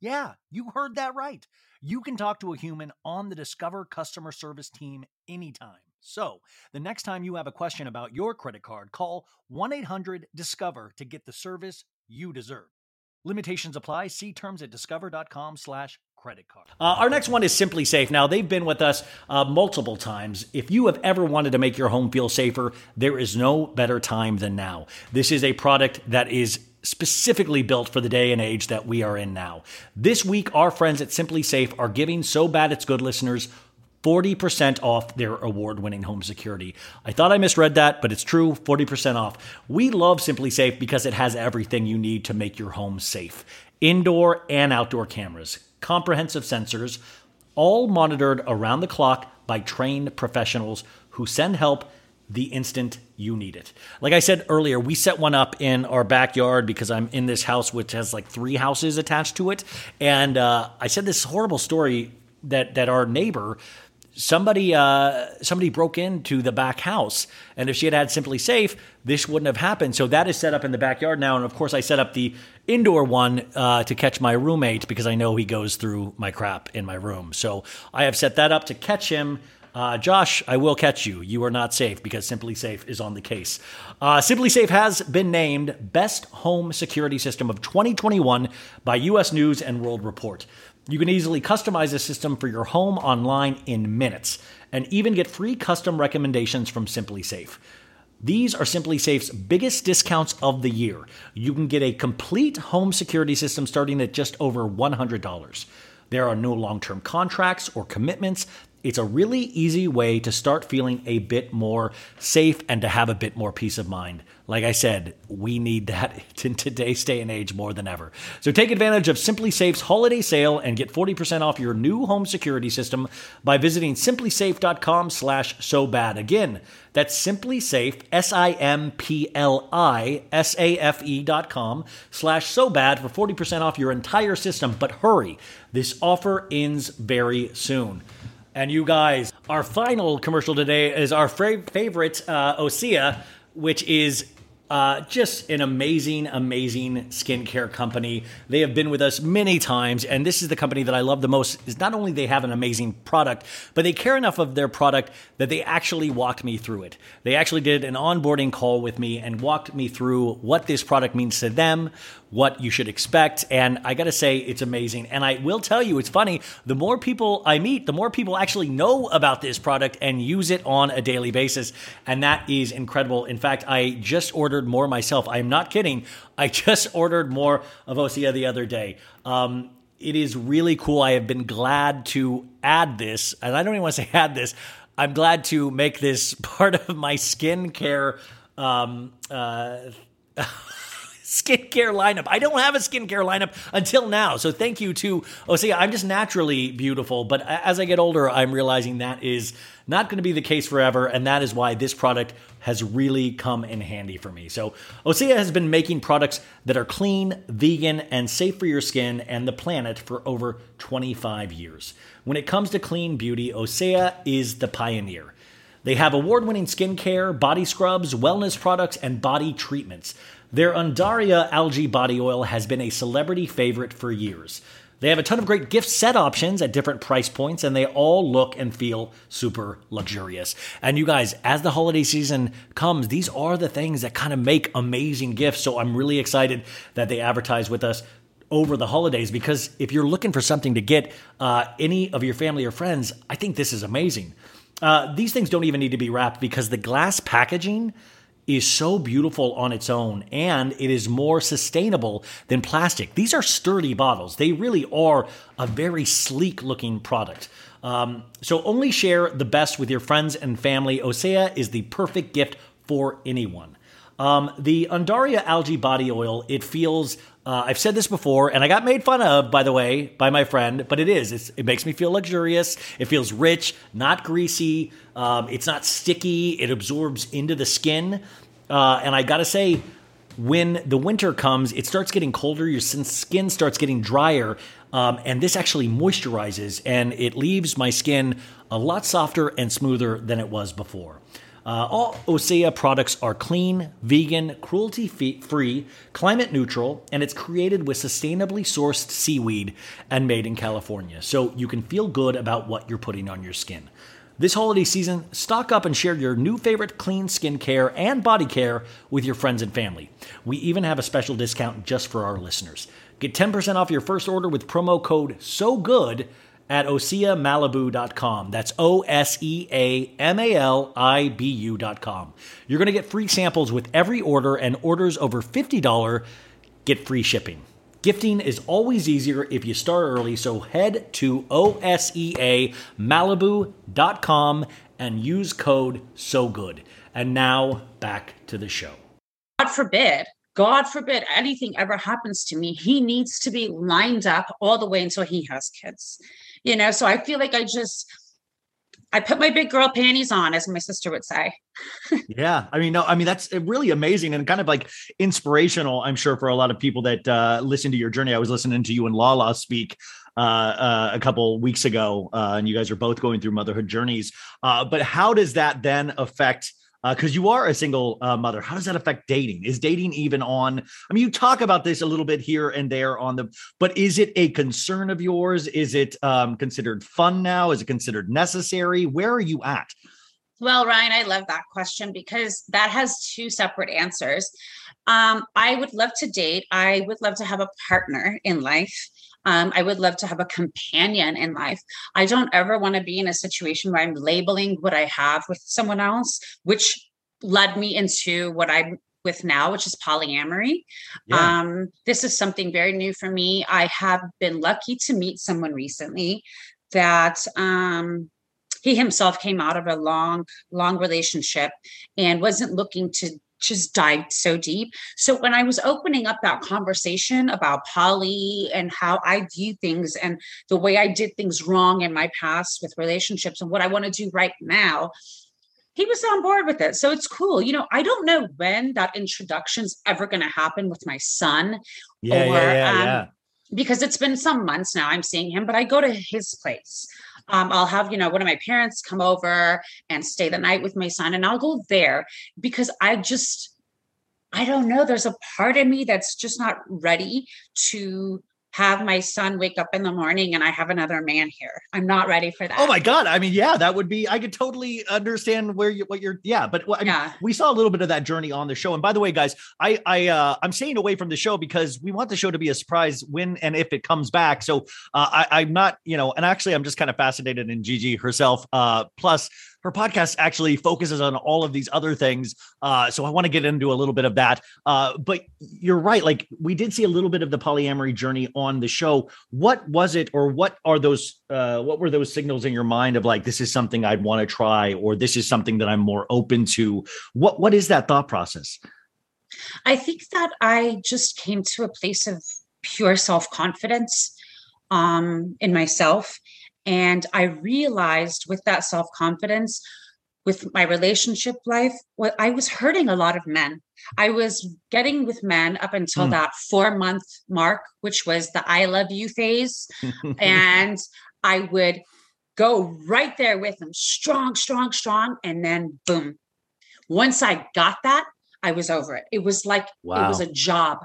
Yeah, you heard that right. You can talk to a human on the Discover customer service team anytime. So, the next time you have a question about your credit card, call 1 800 Discover to get the service you deserve. Limitations apply. See terms at discover.com/slash credit card. Uh, our next one is SimpliSafe. Now, they've been with us uh, multiple times. If you have ever wanted to make your home feel safer, there is no better time than now. This is a product that is specifically built for the day and age that we are in now. This week, our friends at SimpliSafe are giving So Bad It's Good listeners 40% off their award winning home security. I thought I misread that, but it's true 40% off. We love SimpliSafe because it has everything you need to make your home safe indoor and outdoor cameras, comprehensive sensors, all monitored around the clock by trained professionals who send help the instant you need it. Like I said earlier, we set one up in our backyard because I'm in this house which has like three houses attached to it, and uh, I said this horrible story that that our neighbor somebody uh, somebody broke into the back house, and if she had had SimpliSafe, this wouldn't have happened. So that is set up in the backyard now, and of course I set up the indoor one uh, to catch my roommate because I know he goes through my crap in my room. So I have set that up to catch him. Uh, Josh, I will catch you. You are not safe because SimpliSafe is on the case. Uh, SimpliSafe has been named Best Home Security System of 2021 by U.S. News and World Report. You can easily customize a system for your home online in minutes and even get free custom recommendations from SimpliSafe. These are SimpliSafe's biggest discounts of the year. You can get a complete home security system starting at just over $100. There are no long term contracts or commitments. It's a really easy way to start feeling a bit more safe and to have a bit more peace of mind. Like I said, we need that in today's day and age more than ever. So take advantage of SimpliSafe's holiday sale and get 40% off your new home security system by visiting simplisafe.com slash so bad. Again, that's SimpliSafe, S-I-M-P-L-I-S-A-F-E dot com slash so bad for 40% off your entire system. But hurry, this offer ends very soon. And you guys, our final commercial today is our favorite uh, Osea, which is uh, just an amazing, amazing skincare company. They have been with us many times, and this is the company that I love the most. Is not only they have an amazing product, but they care enough of their product that they actually walked me through it. They actually did an onboarding call with me and walked me through what this product means to them, what you should expect. And I got to say, it's amazing. And I will tell you, it's funny. The more people I meet, the more people actually know about this product and use it on a daily basis. And that is incredible. In fact, I just ordered more myself. I am not kidding. I just ordered more of Osea the other day. Um, it is really cool. I have been glad to add this, and I don't even want to say add this. I'm glad to make this part of my skincare um, uh, skincare lineup. I don't have a skincare lineup until now. So thank you to Osea. I'm just naturally beautiful, but as I get older, I'm realizing that is not going to be the case forever. And that is why this product has really come in handy for me. So Osea has been making products that are clean, vegan, and safe for your skin and the planet for over 25 years. When it comes to clean beauty, Osea is the pioneer. They have award winning skincare, body scrubs, wellness products, and body treatments. Their Undaria algae body oil has been a celebrity favorite for years. They have a ton of great gift set options at different price points, and they all look and feel super luxurious. And you guys, as the holiday season comes, these are the things that kind of make amazing gifts. So I'm really excited that they advertise with us over the holidays because if you're looking for something to get uh, any of your family or friends, I think this is amazing. Uh, these things don't even need to be wrapped because the glass packaging is so beautiful on its own and it is more sustainable than plastic. These are sturdy bottles. They really are a very sleek looking product. Um, so only share the best with your friends and family. Osea is the perfect gift for anyone. Um, the Undaria algae body oil, it feels, uh, I've said this before, and I got made fun of, by the way, by my friend, but it is. It's, it makes me feel luxurious. It feels rich, not greasy. Um, it's not sticky. It absorbs into the skin. Uh, and I got to say, when the winter comes, it starts getting colder, your skin starts getting drier, um, and this actually moisturizes and it leaves my skin a lot softer and smoother than it was before. Uh, all Osea products are clean, vegan, cruelty free, climate neutral, and it's created with sustainably sourced seaweed and made in California. So you can feel good about what you're putting on your skin. This holiday season, stock up and share your new favorite clean skincare and body care with your friends and family. We even have a special discount just for our listeners. Get 10% off your first order with promo code SO GOOD at OseaMalibu.com. That's O S E A M A L I B U.com. You're going to get free samples with every order, and orders over $50 get free shipping. Gifting is always easier if you start early, so head to OSEAMalibu.com and use code SO GOOD. And now back to the show. God forbid God forbid anything ever happens to me, he needs to be lined up all the way until he has kids you know so i feel like i just I put my big girl panties on, as my sister would say. yeah, I mean, no, I mean that's really amazing and kind of like inspirational. I'm sure for a lot of people that uh, listen to your journey. I was listening to you and Lala speak uh, uh, a couple weeks ago, uh, and you guys are both going through motherhood journeys. Uh, but how does that then affect? Because uh, you are a single uh, mother, how does that affect dating? Is dating even on? I mean, you talk about this a little bit here and there on the, but is it a concern of yours? Is it um, considered fun now? Is it considered necessary? Where are you at? Well, Ryan, I love that question because that has two separate answers. Um, I would love to date. I would love to have a partner in life. Um, I would love to have a companion in life. I don't ever want to be in a situation where I'm labeling what I have with someone else, which led me into what I'm with now, which is polyamory. Yeah. Um, this is something very new for me. I have been lucky to meet someone recently that um, he himself came out of a long, long relationship and wasn't looking to just dive so deep. So when I was opening up that conversation about poly and how I view things and the way I did things wrong in my past with relationships and what I want to do right now, he was on board with it. So it's cool. You know, I don't know when that introduction's ever going to happen with my son. Yeah, or, yeah, yeah, um, yeah. Because it's been some months now I'm seeing him, but I go to his place um, I'll have, you know, one of my parents come over and stay the night with my son, and I'll go there because I just, I don't know. There's a part of me that's just not ready to have my son wake up in the morning and I have another man here. I'm not ready for that. Oh my god! I mean, yeah, that would be. I could totally understand where you what you're. Yeah, but I mean, yeah. we saw a little bit of that journey on the show. And by the way, guys, I I uh, I'm staying away from the show because we want the show to be a surprise when and if it comes back. So uh, I I'm not you know, and actually I'm just kind of fascinated in GG herself. Uh, plus her podcast actually focuses on all of these other things. Uh, so I want to get into a little bit of that. Uh, but you're right. Like we did see a little bit of the polyamory journey on the show. What was it, or what are those? Uh, what were those signals in your mind of like this is something I'd want to try, or this is something that I'm more open to? What What is that thought process? I think that I just came to a place of pure self confidence um, in myself and I realized with that self confidence, with my relationship life, what I was hurting a lot of men. I was getting with men up until mm. that four month mark, which was the I love you phase. and I would go right there with them, strong, strong, strong. And then boom. Once I got that, I was over it. It was like wow. it was a job.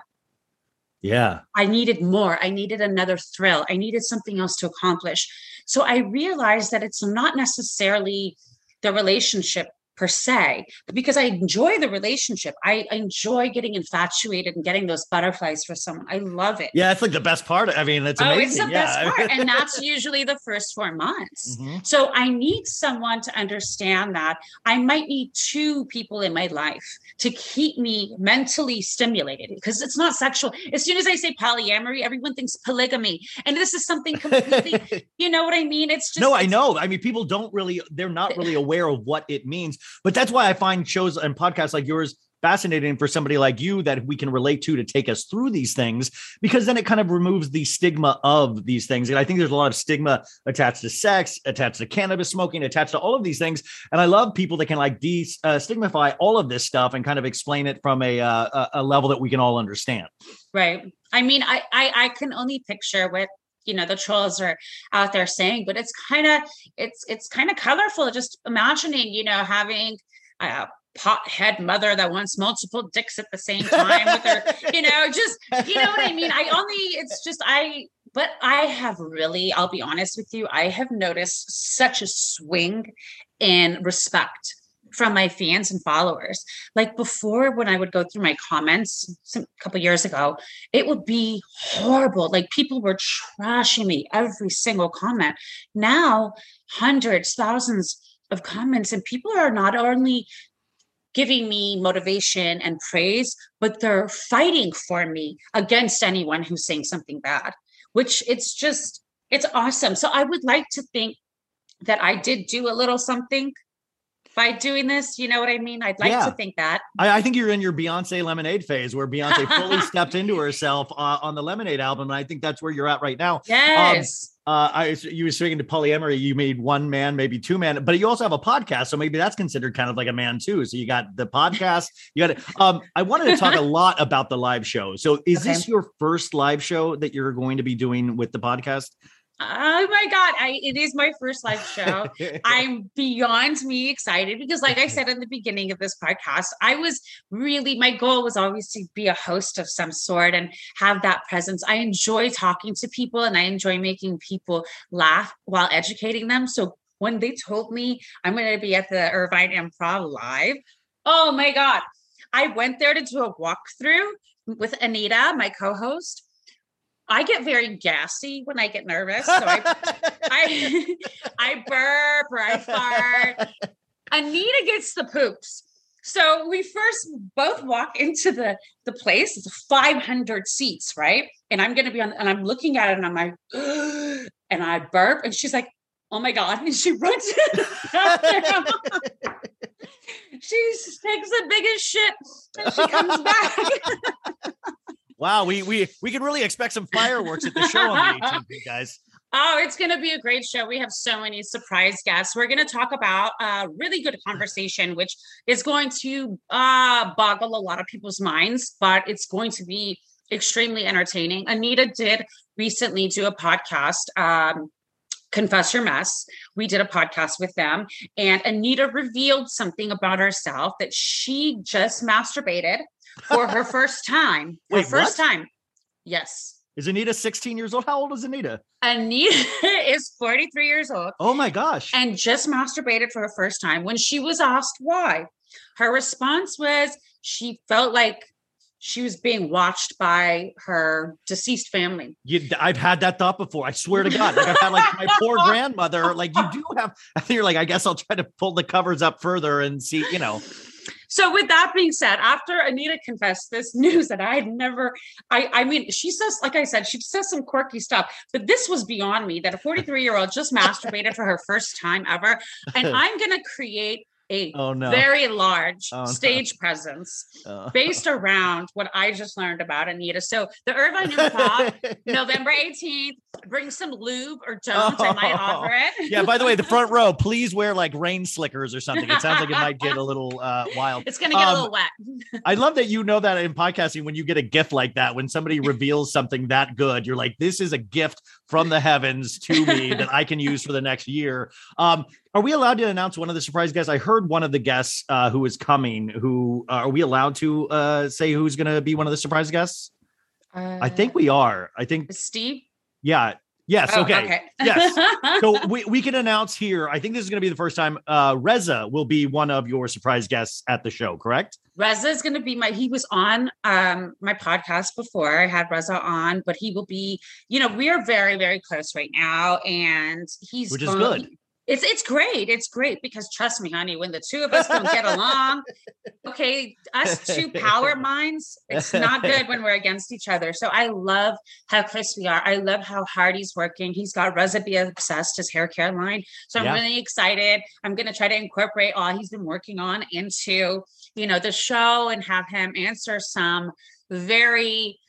Yeah. I needed more. I needed another thrill. I needed something else to accomplish. So I realized that it's not necessarily the relationship per se, because I enjoy the relationship. I enjoy getting infatuated and getting those butterflies for someone. I love it. Yeah, it's like the best part. I mean, it's amazing. Oh, it's the yeah. best part. and that's usually the first four months. Mm-hmm. So I need someone to understand that I might need two people in my life to keep me mentally stimulated because it's not sexual. As soon as I say polyamory, everyone thinks polygamy. And this is something completely, you know what I mean? It's just No, I know. I mean, people don't really, they're not really aware of what it means. But that's why I find shows and podcasts like yours fascinating for somebody like you that we can relate to to take us through these things because then it kind of removes the stigma of these things. And i think there's a lot of stigma attached to sex attached to cannabis smoking attached to all of these things. And i love people that can like de-stigmify uh, all of this stuff and kind of explain it from a uh, a level that we can all understand. Right. I mean I, I i can only picture what you know the trolls are out there saying but it's kind of it's it's kind of colorful just imagining you know having a pothead mother that wants multiple dicks at the same time with her you know just you know what i mean? I only it's just i but i have really i'll be honest with you i have noticed such a swing in respect from my fans and followers. Like before, when I would go through my comments some couple years ago, it would be horrible. Like people were trashing me every single comment. Now, hundreds, thousands of comments, and people are not only giving me motivation and praise, but they're fighting for me against anyone who's saying something bad, which it's just, it's awesome. So I would like to think that I did do a little something by doing this. You know what I mean? I'd like yeah. to think that. I, I, think you're in your Beyonce Lemonade phase where Beyonce fully stepped into herself uh, on the Lemonade album. And I think that's where you're at right now. Um, yes. Um, uh, I, you were speaking to polyamory. You made one man, maybe two man, but you also have a podcast, so maybe that's considered kind of like a man too. So you got the podcast. You got it. Um, I wanted to talk a lot about the live show. So is okay. this your first live show that you're going to be doing with the podcast? Oh my god, I it is my first live show. I'm beyond me excited because like I said in the beginning of this podcast, I was really my goal was always to be a host of some sort and have that presence. I enjoy talking to people and I enjoy making people laugh while educating them. So when they told me I'm going to be at the Irvine Improv live, oh my god. I went there to do a walkthrough with Anita, my co-host I get very gassy when I get nervous. So I, I, I burp or I fart. Anita gets the poops. So we first both walk into the the place. It's 500 seats, right? And I'm gonna be on, and I'm looking at it, and I'm like, and I burp, and she's like, "Oh my god!" And she runs. she takes the biggest shit, and she comes back. Wow, we we we can really expect some fireworks at the show on the 18th, guys. Oh, it's going to be a great show. We have so many surprise guests. We're going to talk about a really good conversation, which is going to uh, boggle a lot of people's minds, but it's going to be extremely entertaining. Anita did recently do a podcast. Um, Confess Your Mess. We did a podcast with them, and Anita revealed something about herself that she just masturbated for her first time. Wait, first what? time. Yes. Is Anita 16 years old? How old is Anita? Anita is 43 years old Oh my gosh. and just masturbated for her first time. When she was asked why, her response was she felt like she was being watched by her deceased family. You, I've had that thought before. I swear to God. Like I've had like my poor grandmother. Like you do have. I think you're like. I guess I'll try to pull the covers up further and see. You know. So with that being said, after Anita confessed this news that I had never, I, I mean, she says, like I said, she says some quirky stuff, but this was beyond me that a 43 year old just masturbated for her first time ever. And I'm going to create a Oh no. very large Oh, no. stage presence Uh, based around what I just learned about Anita. So the Irvine Improv, November 18th, bring some lube or don't. I might offer it. yeah. By the way, the front row, please wear like rain slickers or something. It sounds like it might get a little uh, wild. It's going to get Um, a little wet. I love that you know that in podcasting when you get a gift like that, when somebody reveals something that good, you're like, this is a gift from the heavens to me that I can use for the next year. Um, are we allowed to announce one of the surprise guests? I heard one of the guests uh, who is coming. Who uh, are we allowed to uh, say who's going to be one of the surprise guests? I think we are. I think, Steve. Yeah. Yes. Oh, okay. Yes. So we, we can announce here. I think this is going to be the first time uh, Reza will be one of your surprise guests at the show. Correct? Reza is going to be my. He was on um my podcast before. I had Reza on, but he will be. You know, we are very very close right now, and he's Which is going- good. It's it's great. It's great because trust me, honey, when the two of us don't get along, okay, us two power minds, it's not good when we're against each other. So I love how close we are. I love how hard he's working. He's got Reza Be Obsessed, his hair care line. So I'm Yeah. really excited. I'm gonna try to incorporate all he's been working on into, you know, the show and have him answer some very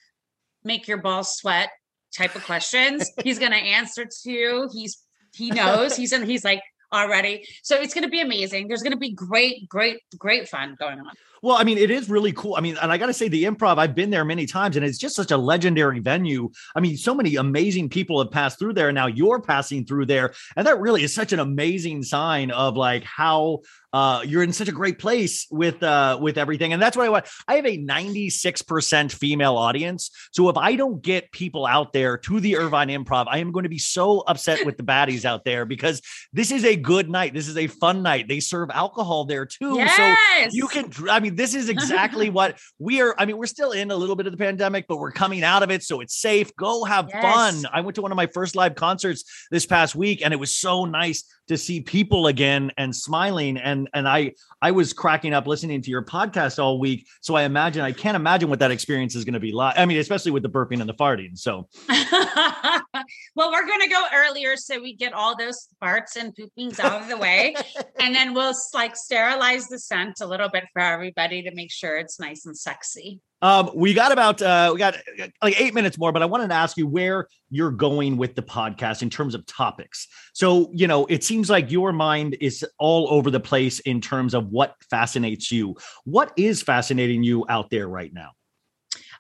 make your balls sweat type of questions. he's gonna answer to. He's he knows he's in he's like already. So it's gonna be amazing. There's gonna be great, great, great fun going on. Well, I mean, it is really cool. I mean, and I got to say, the improv, I've been there many times and it's just such a legendary venue. I mean, so many amazing people have passed through there. And now you're passing through there. And that really is such an amazing sign of like how uh, you're in such a great place with uh, with everything. And that's what I want. I have a 96% female audience. So if I don't get people out there to the Irvine Improv, I am going to be so upset with the baddies out there because this is a good night. This is a fun night. They serve alcohol there too. So you can i mean this is exactly what we are i mean we're still in a little bit of the pandemic but we're coming out of it so it's safe. Go have fun. I went to one of my first live concerts this past week and it was so nice to see people again and smiling and and i i was cracking up listening to your podcast all week so i imagine i can't imagine what that experience is going to be like i mean especially with the burping and the farting so well, we're gonna go earlier so we get all those farts and poopings out of the way. and then we'll like sterilize the scent a little bit for everybody to make sure it's nice and sexy. Um, we got about uh, we got uh, like eight minutes more, but I wanted to ask you where you're going with the podcast in terms of topics. So, you know, it seems like your mind is all over the place in terms of what fascinates you. What is fascinating you out there right now?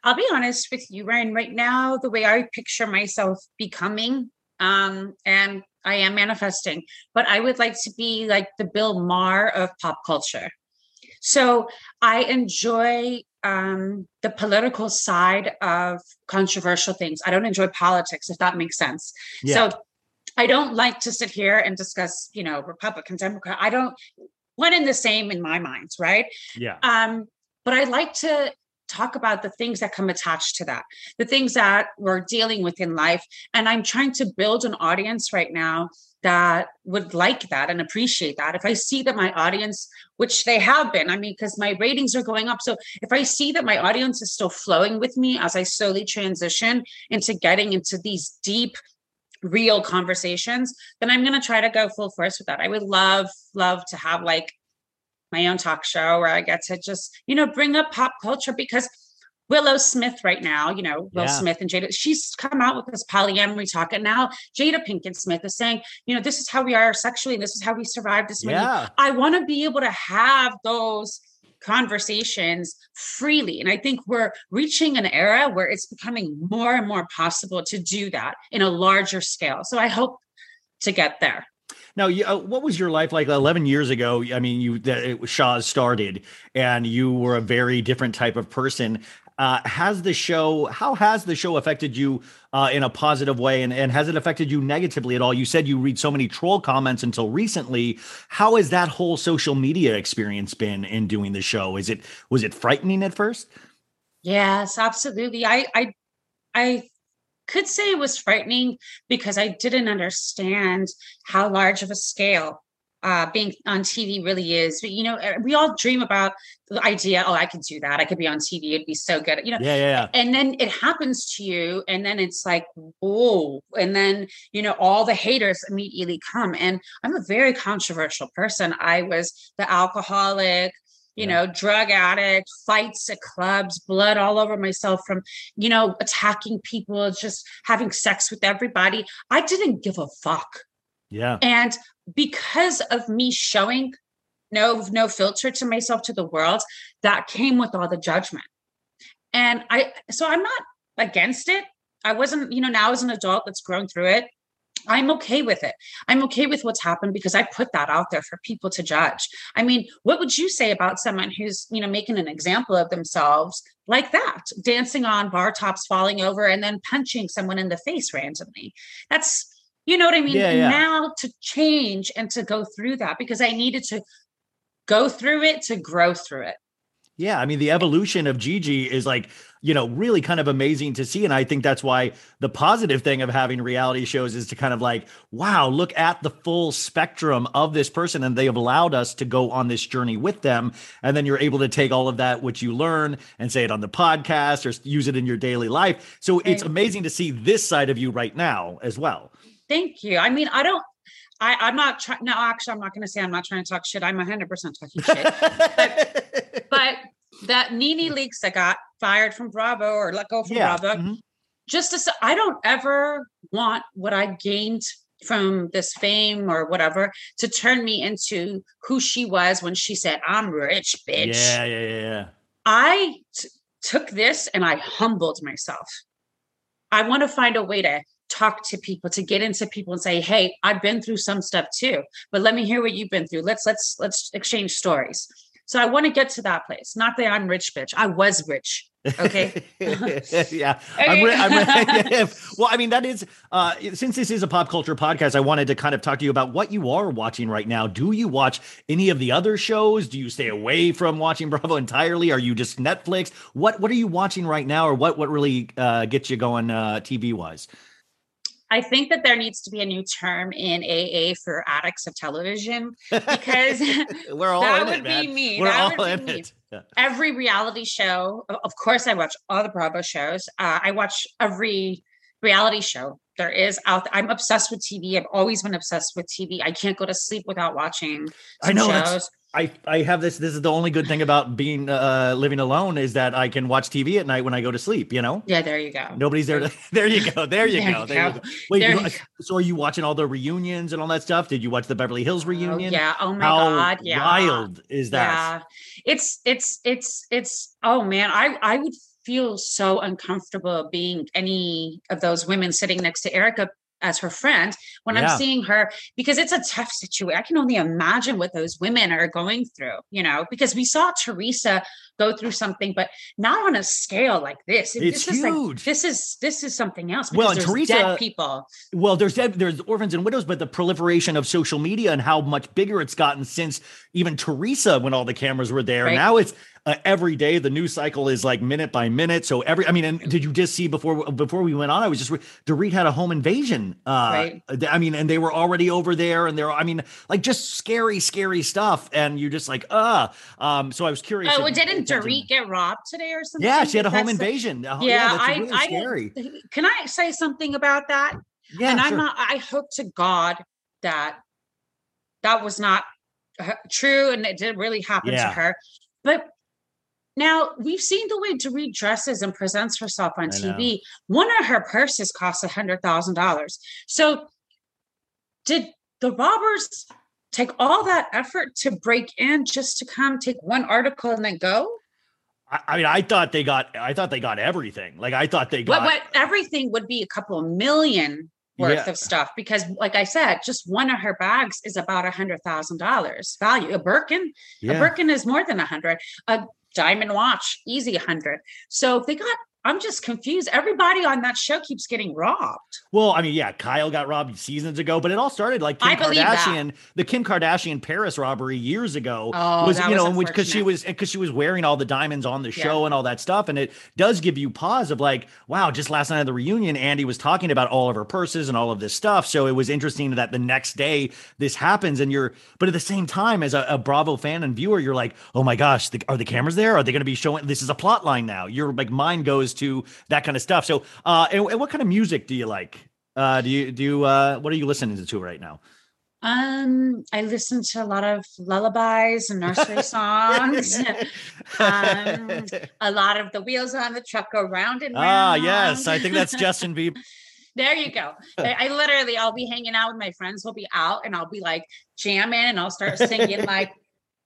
I'll be honest with you, Ryan. Right now, the way I picture myself becoming Um, and I am manifesting, but I would like to be like the Bill Maher of pop culture. So I enjoy um, the political side of controversial things. I don't enjoy politics, if that makes sense. Yeah. So I don't like to sit here and discuss, you know, Republican, Democrat. I don't one and the same in my mind, right? Yeah. Um, but I like to talk about the things that come attached to that, the things that we're dealing with in life. And I'm trying to build an audience right now that would like that and appreciate that. If I see that my audience, which they have been, I mean, because my ratings are going up. So if I see that my audience is still flowing with me as I slowly transition into getting into these deep, real conversations, then I'm going to try to go full force with that. I would love, love to have like my own talk show where I get to just, you know, bring up pop culture because Willow Smith right now, you know, Will Yeah. Smith and Jada, she's come out with this polyamory talk. And now Jada Pinkett Smith is saying, you know, this is how we are sexually, and this is how we survive this many. Yeah. I want to be able to have those conversations freely. And I think we're reaching an era where it's becoming more and more possible to do that in a larger scale. So I hope to get there. Now, uh, what was your life like 11 years ago? I mean, you it was Shahs started, and you were a very different type of person. Uh, has the show? How has the show affected you uh, in a positive way, and, and has it affected you negatively at all? You said you read so many troll comments until recently. How has that whole social media experience been in doing the show? Is it was it frightening at first? Yes, absolutely. I I I could say it was frightening because I didn't understand how large of a scale uh, being on TV really is. But, you know, eh, we all dream about the idea, oh, I could do that. I could be on TV. It'd be so good. You know, Yeah, yeah, yeah. and then it happens to you and then it's like whoa and then you know all the haters immediately come and i'm a very controversial person i was the alcoholic you know drug addict fights at clubs blood all over myself from you know attacking people just having sex with everybody i didn't give a fuck Yeah. and because of me showing no no filter to myself to the world, that came with all the judgment. And I so I'm not against it. I wasn't, you know, now as an adult that's grown through it, I'm okay with it. I'm okay with what's happened because I put that out there for people to judge. I mean, what would you say about someone who's, you know, making an example of themselves like that, dancing on bar tops, falling over, and then punching someone in the face randomly? That's, you know what I mean? Yeah, yeah. now to change and to go through that because I needed to go through it to grow through it. Yeah, I mean the evolution of GG is like, you know, really kind of amazing to see and I think that's why the positive thing of having reality shows is to kind of like, wow, look at the full spectrum of this person and they have allowed us to go on this journey with them and then you're able to take all of that which you learn and say it on the podcast or use it in your daily life. So it's Right. amazing to see this side of you right now as well. Thank you. I mean, I don't, I, I'm not trying, no, actually, I'm not going to say I'm not trying to talk shit. I'm 100% talking shit. but that NeNe Leakes that got fired from Bravo or let go from yeah. Bravo, mhm. just to say, I don't ever want what I gained from this fame or whatever to turn me into who she was when she said, I'm rich, bitch. Yeah, yeah, yeah, yeah. I t- took this and I humbled myself. I want to find a way to talk to people, to get into people and say, "Hey, I've been through some stuff too, but let me hear what you've been through. Let's let's let's exchange stories." So I want to get to that place. Not that I'm rich, bitch. I was rich. Okay. yeah. I'm re- I'm re- well, I mean, that is, uh, since this is a pop culture podcast, I wanted to kind of talk to you about what you are watching right now. Do you watch any of the other shows? Do you stay away from watching Bravo entirely? Are you just Netflix? What What are you watching right now, or what what really uh, gets you going uh, TV wise? I think that there needs to be a new term in AA for addicts of television because We're all That in it, would be man. me. We're That all would in be me. it. Yeah. every reality show of course i watch all the bravo shows uh, i watch every reality show there is out there. i'm obsessed with tv i've always been obsessed with tv i can't go to sleep without watching I know, that's- shows I I have this. This is the only good thing about being uh, living alone is that I can watch TV at night when I go to sleep. You know. yeah there you go Nobody's there. To, there you go. There you There go. you There you go. go. Wait, There you- you so are you watching all the reunions and all that stuff? Did you watch the Beverly Hills Oh, reunion? yeah oh my How god yeah wild is that? yeah it's it's it's it's oh man i i would feel so uncomfortable being any of those women sitting next to Erika as her friend when Yeah. I'm seeing her because it's a tough situation. I can only imagine what those women are going through, you know, because we saw Teresa go through something, but not on a scale like this. It's this is like huge. this is this is something else. Well, and there's Teresa- dead people. Well, there's there's orphans and widows, but the proliferation of social media and how much bigger it's gotten since even Teresa, when all the cameras were there. Right. Now it's uh, every day. The news cycle is like minute by minute. So every, I mean, and did you just see before before we went on? I was just Dorit had a home invasion. Uh, Right. I mean, and they were already over there, and they're, I mean, like just scary, scary stuff. And you're just like, uh. Um. So I was curious. Oh, didn't. Dorit get robbed today or something? Yeah, she had a home invasion. Uh, Yeah, that's I, really I scary. Can I say something about that? Yeah, and I'm sure. not. I hope to God that that was not uh, true, and it didn't really happen Yeah. to her. But now we've seen the way Dorit dresses and presents herself on I know. TV. One of her purses costs a hundred thousand dollars. So, did the robbers take all that effort to break in just to come take one article and then go? I, I mean, I thought they got. I thought they got everything. Like I thought they got. What, what everything would be a couple of million worth Yeah. of stuff because, like I said, just one of her bags is about a hundred thousand dollars value. A Birkin, a Birkin is more than a hundred. A diamond watch, easy hundred. So if they got, I'm just confused. Everybody on that show keeps getting robbed. Well, I mean, yeah, Kyle got robbed seasons ago, but it all started like Kim. Kardashian, the Kim Kardashian Paris robbery years ago Oh, was, you know, because she was because she was wearing all the diamonds on the Yeah. show and all that stuff, and it does give you pause of like, wow, just last night at the reunion, Andy was talking about all of her purses and all of this stuff, so it was interesting that the next day this happens, and you're, but at the same time, as a, a Bravo fan and viewer, you're like, oh my gosh, the, are the cameras there? Are they going to be showing? This is a plot line now. Your like mind goes to that kind of stuff. So, uh, and, and what kind of music do you like? Uh, do you do you, uh, what are you listening to right now? Um, I listen to a lot of lullabies and nursery songs. um, a lot of the wheels on the truck go round and round. ah, yes, I think that's Justin Bieber. There you go. I, I literally, I'll be hanging out with my friends. We'll be out, and I'll be like jamming, and I'll start singing like,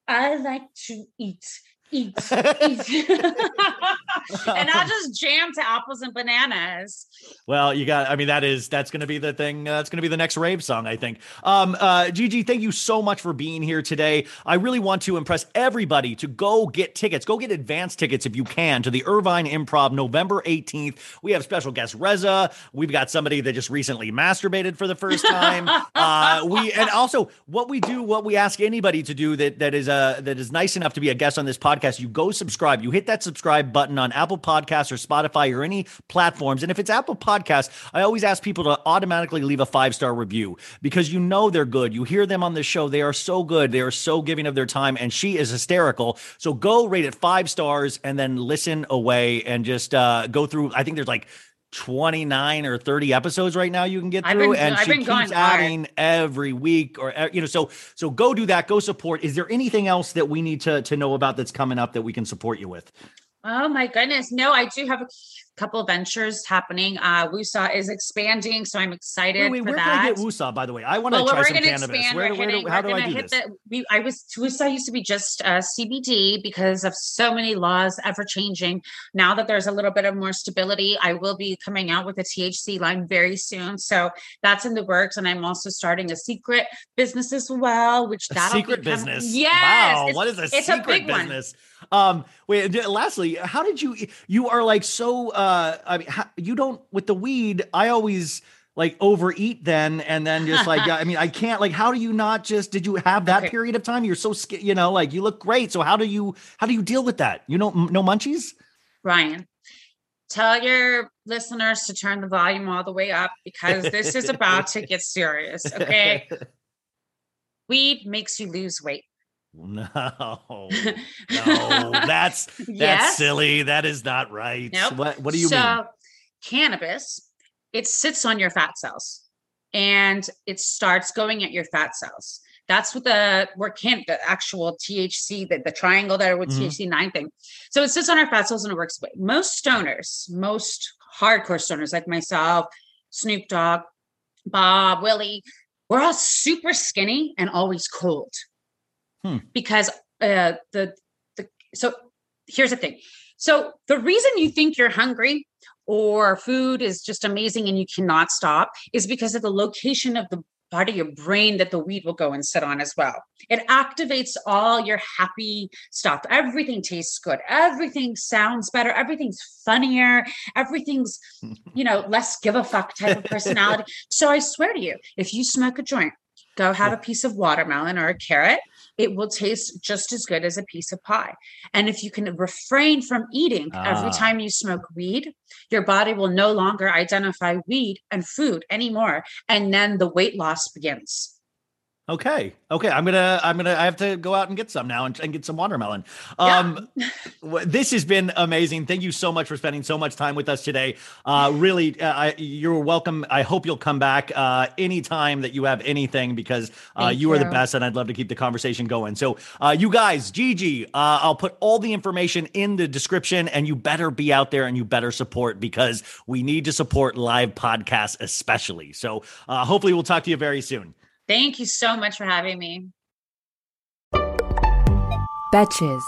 "I like to eat, eat, eat," and I'll just jam to apples and bananas. Well, you got. I mean, that is that's going to be the thing. Uh, that's going to be the next rave song, I think. Um, uh, GG, thank you so much for being here today. I really want to impress everybody to go get tickets. Go get advance tickets if you can to the Irvine Improv, November eighteenth. We have special guest Reza. We've got somebody that just recently masturbated for the first time. uh, we and also what we do, what we ask anybody to do that that is uh that is nice enough to be a guest on this podcast. You go subscribe. You hit that subscribe button on Apple Podcasts or Spotify or any platforms. And if it's Apple Podcasts, I always ask people to automatically leave a five star review because you know they're good. You hear them on the show. They are so good. They are so giving of their time. And she is hysterical. So go rate it five stars and then listen away and just uh, go through. I think there's like 29 or 30 episodes right now you can get through been- and I've she keeps adding every week or you know so so go do that. Go support. Is there anything else that we need to to know about that's coming up that we can support you with? Oh my goodness. No, I do have a couple of ventures happening. Uh Wusa is expanding, so I'm excited wait, wait, for where that. can I get Wusa, by the way? I want to well, try some to cannabis. expand. Where, where, hitting, do- how do I do this? the. We, I was Wusa used to be just uh, CBD because of so many laws ever changing. Now that there's a little bit of more stability, I will be coming out with a THC line very soon. So that's in the works, and I'm also starting a secret business as well, which A that'll secret be business. Yes, Wow. What is a it's secret big one. business? Um, wait, lastly, how did you, you are like so, uh, Uh, I mean, how, you don't, with the weed, I always like overeat then. And then just like, I mean, I can't like, how do you not just, did you have that Okay. period of time? You're so, sca- you know, like you look great. So how do you, how do you deal with that? You know, no munchies? Ryan, tell your listeners to turn the volume all the way up because this is about to get serious. Okay. Weed makes you lose weight. No, no, that's, that's Yes. silly. That is not right. Nope. What, what do you so, mean? cannabis, it sits on your fat cells and it starts going at your fat cells. That's what the where can the actual THC, the, the triangle there with Mhm. THC nine thing. So it sits on our fat cells and it works. Most stoners, most hardcore stoners like myself, Snoop Dogg, Bob, Willie, we're all super skinny and always cold. Hmm. Because uh the the so here's the thing. So the reason you think you're hungry or food is just amazing and you cannot stop is because of the location of the part of your brain that the weed will go and sit on as well. It activates all your happy stuff. Everything tastes good. Everything sounds better. Everything's funnier. Everything's, you know, less give a fuck type of personality. so I swear to you, if you smoke a joint, go have a piece of watermelon or a carrot it will taste just as good as a piece of pie. And if you can refrain from eating ah. every time you smoke weed, your body will no longer identify weed and food anymore. And then the weight loss begins. Okay. Okay. I'm gonna. I'm gonna. I have to go out and get some now and, and get some watermelon. Um, yeah. this has been amazing. Thank you so much for spending so much time with us today. Uh, really, uh, I, you're welcome. I hope you'll come back uh, anytime that you have anything because uh, you, you, are the best, and I'd love to keep the conversation going. So, uh, you guys, GG, uh, I'll put all the information in the description, and you better be out there and you better support because we need to support live podcasts, especially. So, uh, hopefully, we'll talk to you very soon. Thank you so much for having me. Betches.